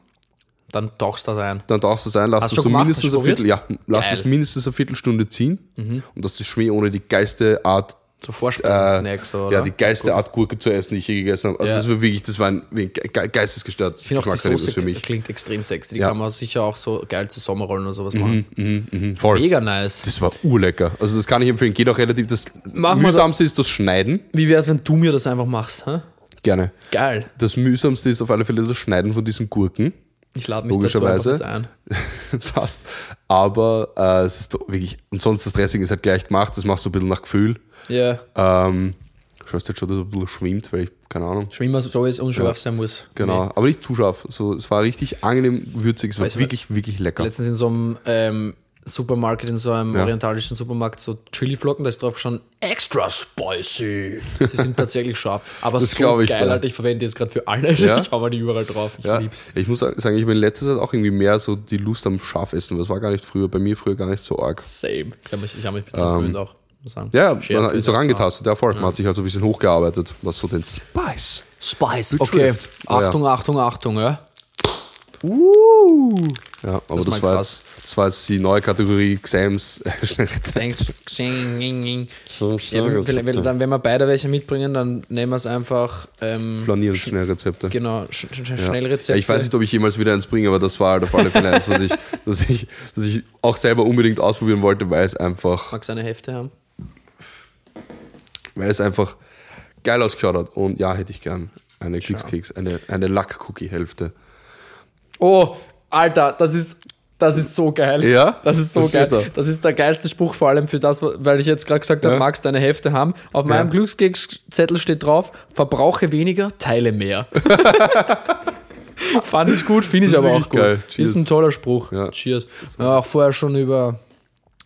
Dann tauchst du das ein. dann tauchst du es ein, lass es so gemacht? mindestens du Viertel, ja, lass es mindestens eine Viertelstunde ziehen. Mhm. Und das ist Schmäh ohne die geilste Art So Vorspeisen-Snacks, so, oder? Ja, die geilste Art Gurke zu essen, die ich je gegessen habe. Also Ja. das war wirklich, das war ein ge ge geistesgestörtes Ich finde auch die Geschmackserlebnis Soße für mich. klingt extrem sexy. Die Ja. kann man sicher auch so geil zu Sommerrollen oder sowas machen. Mhm, voll. Mega nice. Das war urlecker. Also das kann ich empfehlen. Geht auch relativ, das Mach mühsamste ist das Schneiden. Wie wäre es, wenn du mir das einfach machst? Hä? Gerne. Geil. Das mühsamste ist auf alle Fälle das Schneiden von diesen Gurken. Ich lade mich dazu Logischerweise. jetzt ein. Passt. Aber äh, es ist wirklich, und sonst das Dressing ist halt gleich gemacht, das machst du ein bisschen nach Gefühl. Ja. Ähm, Schaust jetzt schon, dass er ein bisschen schwimmt, weil ich, keine Ahnung. Schwimmer so ist unscharf sein muss. Genau, aber nicht zu scharf. So, es war richtig angenehm würzig, es war Weißt wirklich, wirklich lecker. Letztens in so einem ähm, Supermarkt, in so einem Ja. orientalischen Supermarkt, so Chili-Flocken, da ist drauf schon extra spicy. Sie sind tatsächlich scharf. Aber Das so ich geil. Alter, ich verwende die jetzt gerade für alles. Ja? Ich hau mal die überall drauf. Ich Ja, lieb's. ich muss sagen, ich habe in letzter Zeit auch irgendwie mehr so die Lust am Scharfessen. Das war gar nicht früher, bei mir früher gar nicht so arg. Same. Ich habe mich, ich hab mich ein bisschen gewöhnt auch. Sagen. Ähm, Ja, Schärfe man ist so rangetastet, der Volk. Man hat sich also ein bisschen hochgearbeitet, was so den Spice. Spice, okay. Oh, ja. Achtung, Achtung, Achtung, ja. Ja, aber das, mal war krass. jetzt, das war jetzt die neue Kategorie Xams. Wenn, dann, wenn wir beide welche mitbringen, dann nehmen wir es einfach ähm, Flanieren Schnellrezepte. genau, sch sch Ja. Schnellrezepte. Ja, ich weiß nicht, ob ich jemals wieder eins bringe, aber das war halt auf alle Fälle eins, was ich, dass ich, dass ich auch selber unbedingt ausprobieren wollte, weil es einfach, Magst du eine Hefte haben? weil es einfach geil ausgeschaut hat. Und ja, hätte ich gern eine Glückskeks, eine, eine Lack-Cookie-Hälfte. Oh, Alter, das ist, das ist so geil. Ja? Das ist so Was geil. da? Das ist der geilste Spruch, vor allem für das, weil ich jetzt gerade gesagt habe, Ja. magst du eine Hefte haben. Auf meinem Ja. Glückskekszettel steht drauf, verbrauche weniger, teile mehr. Fand ich gut, finde ich Das aber auch gut. geil. Cheers. Ist ein toller Spruch. Ja. Cheers. Wir haben auch vorher schon über,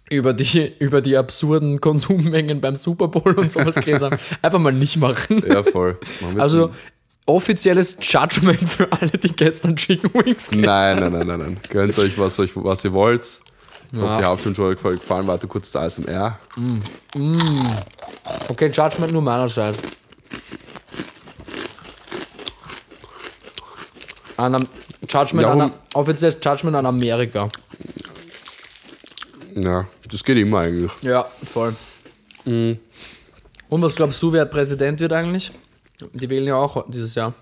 über, die, über die absurden Konsummengen beim Super Bowl und sowas geredet haben. Einfach mal nicht machen. Ja, voll. Machen Also offizielles Judgment für alle, die gestern Chicken Wings gegessen Nein, nein, nein, nein, nein. Gönnt euch, was, euch, was ihr wollt. Ich Ja. hoffe, die Hauptton schon gefallen. Warte kurz der ASMR. Okay, Judgment nur meinerseits. An Judgment Ja, an, warum- offiziell Judgment an Amerika. Ja, das geht immer eigentlich. Ja, voll. Mhm. Und was glaubst du, wer Präsident wird eigentlich? Die wählen ja auch dieses Jahr.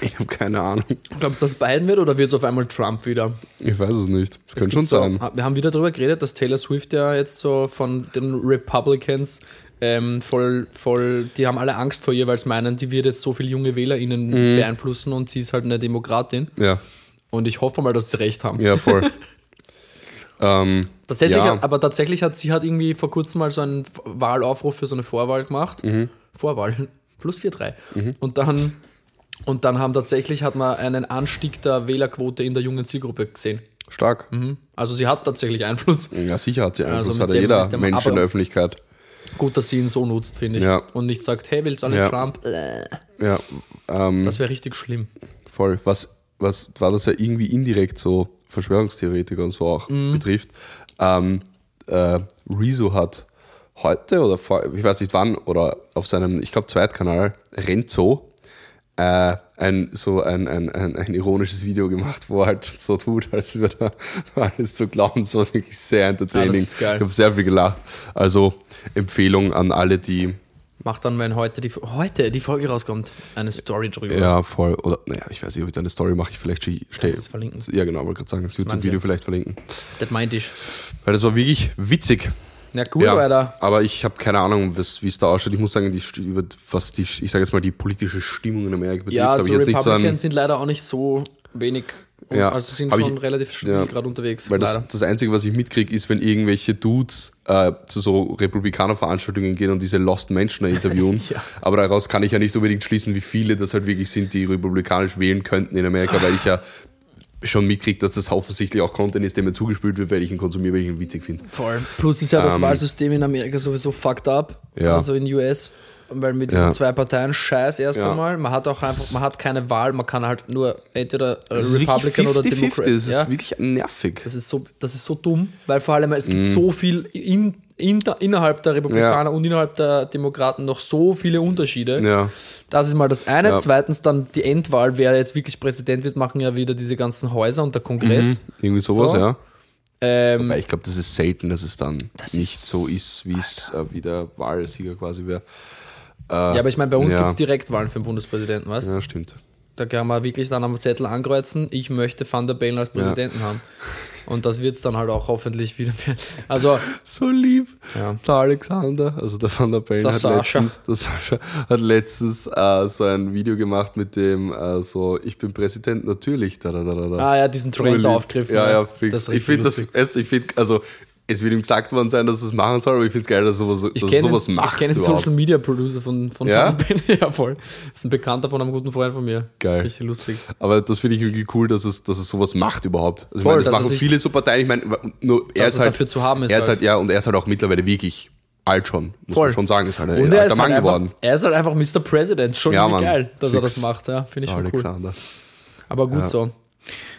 Ich habe keine Ahnung. Glaubst du, dass Biden wird oder wird es auf einmal Trump wieder? Ich weiß es nicht. Das könnte schon so- sein. Wir haben wieder darüber geredet, dass Taylor Swift ja jetzt so von den Republicans ähm, voll, voll, die haben alle Angst vor ihr, weil sie meinen, die wird jetzt so viele junge WählerInnen Mhm. beeinflussen und sie ist halt eine Demokratin. Ja, Und ich hoffe mal, dass sie recht haben. ja, voll. ähm, Tatsächlich, ja. aber tatsächlich hat sie hat irgendwie vor kurzem mal so einen Wahlaufruf für so eine Vorwahl gemacht. Mhm. Vorwahl, plus 4-3. Und dann, und dann haben tatsächlich hat man einen Anstieg der Wählerquote in der jungen Zielgruppe gesehen. stark. Mhm. Also sie hat tatsächlich Einfluss. Ja, sicher hat sie Einfluss. Also hat dem- jeder dem- Mensch in der Öffentlichkeit. Gut, dass sie ihn so nutzt, finde ich. Ja. Und nicht sagt, hey, willst alle Ja. Trump? Ja, ähm, Das wäre richtig schlimm. voll. Was, was war das ja irgendwie indirekt so Verschwörungstheoretiker und so auch Mhm. betrifft. Ähm, äh, Rezo hat heute oder vor, ich weiß nicht wann, oder auf seinem, ich glaube, Zweitkanal, Renzo, äh, ein, so ein, ein, ein, ein ironisches Video gemacht, wo er halt so tut, als würde er alles so glauben. So wirklich sehr entertaining. Ah, ist geil. Ich habe sehr viel gelacht. Also Empfehlung an alle, die Mach dann, wenn heute die, heute die Folge rauskommt, eine Story drüber. Ja, voll. Oder, naja, ich weiß nicht, ob ich da eine Story mache. Ich vielleicht schnell. Es verlinken. Ja, genau, wollte gerade sagen, das meinte YouTube-Video ich. vielleicht verlinken. Das meinte ich. Weil das war wirklich witzig. Ja, gut, ja, Alter. aber ich habe keine Ahnung, wie es da ausschaut. Ich muss sagen, die, was die, ich sage jetzt mal, die politische Stimmung in Amerika betrifft, Ja, habe also ich jetzt nicht so sind leider auch nicht so wenig, Ja, also sind schon ich- relativ schnell ja. gerade unterwegs. Weil das, das Einzige, was ich mitkriege, ist, wenn irgendwelche Dudes äh, zu so Republikaner-Veranstaltungen gehen und diese Lost Menschen interviewen. Ja. Aber daraus kann ich ja nicht unbedingt schließen, wie viele das halt wirklich sind, die republikanisch wählen könnten in Amerika, weil ich ja schon mitkriege, dass das offensichtlich auch Content ist, der mir zugespielt wird, weil ich ihn konsumiere, weil ich ihn witzig finde. Voll. Plus ist ja das Ähm, Wahlsystem in Amerika sowieso fucked up. Ja. Also in US. Weil mit Ja. diesen zwei Parteien scheiß erst Ja. einmal. Man hat auch einfach, man hat keine Wahl, man kann halt nur entweder äh, Republican oder wirklich 50-50, Democrat. Das Ja. ist wirklich nervig. Das ist so, das ist so dumm, weil vor allem es Mhm. gibt so viel in, in, innerhalb der Republikaner und innerhalb der Demokraten noch so viele Unterschiede. Ja, Das ist mal das eine. Zweitens dann die Endwahl, wer jetzt wirklich Präsident wird, machen ja wieder diese ganzen Häuser und der Kongress. irgendwie sowas, So. ja. Ähm, ich glaube, das ist selten, dass es dann Das nicht ist- so ist, wie es äh, wie der Wahlsieger quasi wäre. Ja, aber ich meine, bei uns ja. gibt es Direktwahlen für den Bundespräsidenten, weißt Ja, stimmt. Da kann man wirklich dann am Zettel ankreuzen, ich möchte Van der Bellen als Präsidenten haben. Und das wird es dann halt auch hoffentlich wieder mehr. Also, So lieb. Ja. Der Alexander, also der Van der Bellen, Der hat Sascha. letztens, der Sascha hat letztens äh, so ein Video gemacht mit dem äh, so, ich bin Präsident, natürlich. Da, da, da, da, ah ja, diesen Trend Voll lieb. aufgriffen. Ja, ja, Das fix. ist Ich finde das, ich finde, also es wird ihm gesagt worden sein, dass er es machen soll, aber ich finde es geil, dass er sowas, Ich dass er kenne sowas den, macht. ich kenn den überhaupt. Social Media Producer von, von Ja? Penny. Ja, voll. Das ist ein Bekannter von einem guten Freund von mir. Geil. Richtig lustig. Aber das finde ich irgendwie cool, dass es, dass es sowas macht überhaupt. Also ich Voll, meine, das er machen viele so Parteien. Ich meine, nur er ist er halt dafür zu haben ist Er ist halt. halt, ja, und er ist halt auch mittlerweile wirklich alt schon, muss Voll. man schon sagen. Ist halt ein Und alter er ist, Mann halt geworden. einfach, er ist halt einfach Mr. President. Schon Ja, Mann. geil, dass er Fix. das macht. Ja, finde ich schon cool. Alexander. Aber gut so.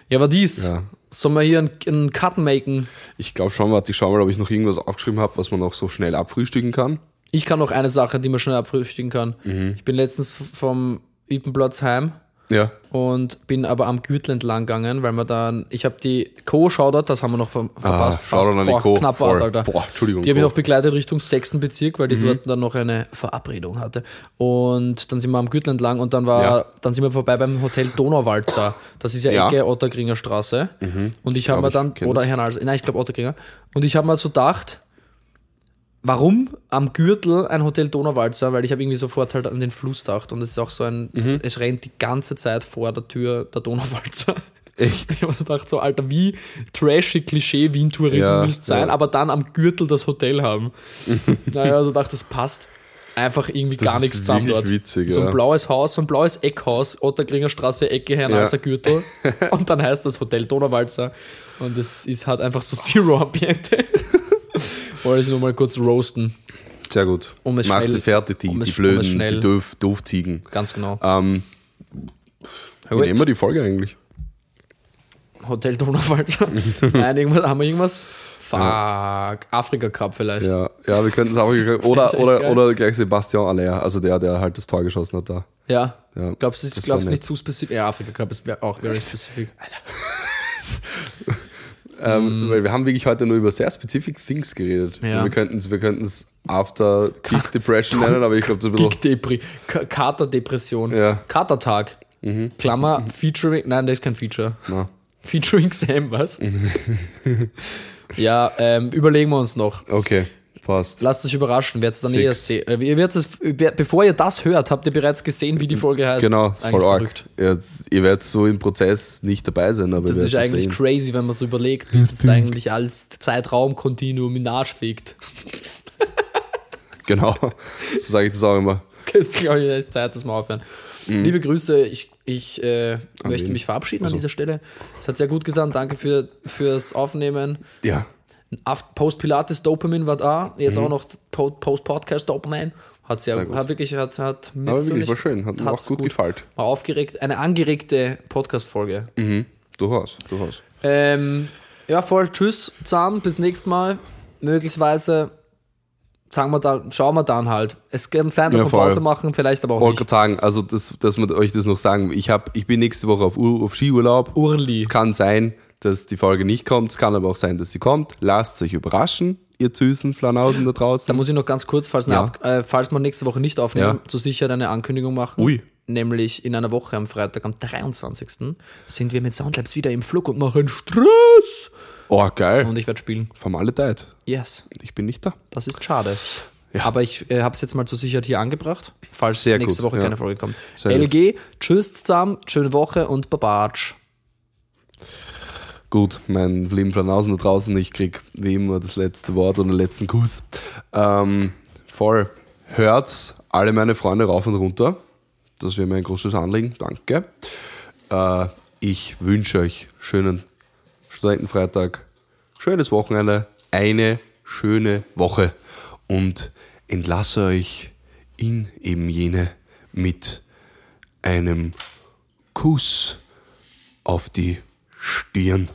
Ja, aber dies. Ja. Sollen wir hier einen, einen Cut machen? Ich glaube schon, warte, ich schau mal, ob ich noch irgendwas aufgeschrieben habe, was man noch so schnell abfrühstücken kann. Ich kann noch eine Sache, die man schnell abfrühstücken kann. Mhm. Ich bin letztens vom Ipenplatz heim Ja. und bin aber am Gürtel entlang gegangen, weil wir dann, ich habe die Co Shoutout, das haben wir noch ver verpasst. Ah, Shoutout an die Co. Knapp war's, Voll. Alter. Boah, Entschuldigung, Die habe ich noch begleitet Richtung 6. Bezirk, weil die Mhm. dort dann noch eine Verabredung hatte. Und dann sind wir am Gürtel entlang und dann war, Ja. dann sind wir vorbei beim Hotel Donauwalzer. Das ist ja, Ja. Mhm. Ecke Otterkringer Straße. Und ich habe mir dann, oder. Herrn Alser, nein, ich glaube Otterkringer. Und ich habe mir so gedacht, Warum am Gürtel ein Hotel Donauwalzer? Weil ich habe irgendwie sofort halt an den Fluss gedacht und es ist auch so ein, Mhm. es rennt die ganze Zeit vor der Tür der Donauwalzer. Echt? Ich habe so gedacht, so Alter, wie trashy Klischee Wien Tourismus Ja, willst sein, ja. aber dann am Gürtel das Hotel haben. naja, also dachte, das passt einfach irgendwie gar ist nichts zusammen dort. witzig, so ein ja. blaues Haus, so ein blaues Eckhaus, Otterkringer Straße, Ecke, Herrenhauser Ja. Gürtel. und dann heißt das Hotel Donauwalzer. Und es ist halt einfach so Zero Ambiente. Wollte ich nur mal kurz roasten. Sehr gut. Um es Machst schnell- du fertig, die, um es- die um blöden, schnell- die doof, Doofziegen. Ganz genau. Ähm, wie nehmen wir die Folge eigentlich? Hotel Donauwalzer. Nein, irgendwas, haben wir irgendwas? Fuck. Afrika Cup vielleicht. Ja, ja wir könnten es auch. Oder, echt oder, geil. oder gleich Sebastian Aller, also der, der halt das Tor geschossen hat da. Ja. Ja, Glaubst du, glaubst nicht zu spezifisch? Ja, Afrika Cup ist auch very specific. Ähm, weil wir haben wirklich heute nur über sehr specific Things geredet. Ja. Wir könnten es wir After Kick Depression nennen, aber ich glaube, so ein bisschen. Gig-Depri. Ka- Katerdepression. Ja. Mhm. Katertag. Klammer, featuring. Nein, das ist kein Feature. Na, Featuring Sam, was? Mhm. ja, ähm, überlegen wir uns noch. okay, passt. Lasst euch überraschen, werdet es dann Fix. eh erst sehen. Äh, Ihr werdet es, bevor ihr das hört, habt ihr bereits gesehen, wie die Folge heißt. Genau, Eigentlich voll verrückt. Ja, ihr werdet so im Prozess nicht dabei sein, aber Das ihr ist eigentlich sehen. crazy, wenn man so überlegt, wie das eigentlich als Zeitraumkontinuum in Arsch fegt. Genau, so sage ich das auch immer. Es ist, glaube ich, Zeit, dass wir aufhören. Liebe Grüße, ich, ich äh, möchte mich verabschieden an dieser Stelle. Es hat sehr gut getan. Danke für, fürs Aufnehmen. Ja, Af- Post-Pilates Dopamin war da. Jetzt auch noch Po- Post-Podcast Dopamin. Hat sehr, Sehr gut. hat wirklich, hat, hat mir aber wirklich, war schön, hat mir auch hat's gut, gefallen. War aufgeregt. Eine angeregte Podcast-Folge. Mhm, durchaus, durchaus. Ähm, ja, voll. Tschüss zusammen. Bis nächstes Mal. Möglicherweise sagen wir dann, schauen wir dann halt. Es kann sein, dass Ja, wir. Pause machen, vielleicht aber auch wollte nicht. sagen, also das, dass wir euch das noch sagen, ich, hab, ich bin nächste Woche auf, Ur, auf Skiurlaub. Urli. Es kann sein, dass die Folge nicht kommt, es kann aber auch sein, dass sie kommt. Lasst euch überraschen, ihr süßen Flanausen da draußen. Da muss ich noch ganz kurz, falls, Ja. Ab äh, falls wir nächste Woche nicht aufnehmen, Ja. zur Sicherheit eine Ankündigung machen. Ui. Nämlich in einer Woche am Freitag, am 23. sind wir mit Soundlabs wieder im Flug und machen Stress. oh, geil. Und ich werde spielen. Formalität. Yes, Ich bin nicht da. das ist schade. Ja. Aber ich äh, habe es jetzt mal zur Sicherheit hier angebracht, falls Sehr nächste gut, Woche ja. keine Folge kommt. Sehr gut. LG, tschüss zusammen, schöne Woche und Babatsch. Gut, mein lieben Flanausen da draußen, ich krieg wie immer das letzte Wort und den letzten Kuss. Ähm, voll. Hört's alle meine Freunde rauf und runter. Das wäre mir ein großes Anliegen. Danke. Äh, ich wünsche euch schönen Studentenfreitag, schönes Wochenende, eine schöne Woche und entlasse euch in eben jene mit einem Kuss auf die Stirn.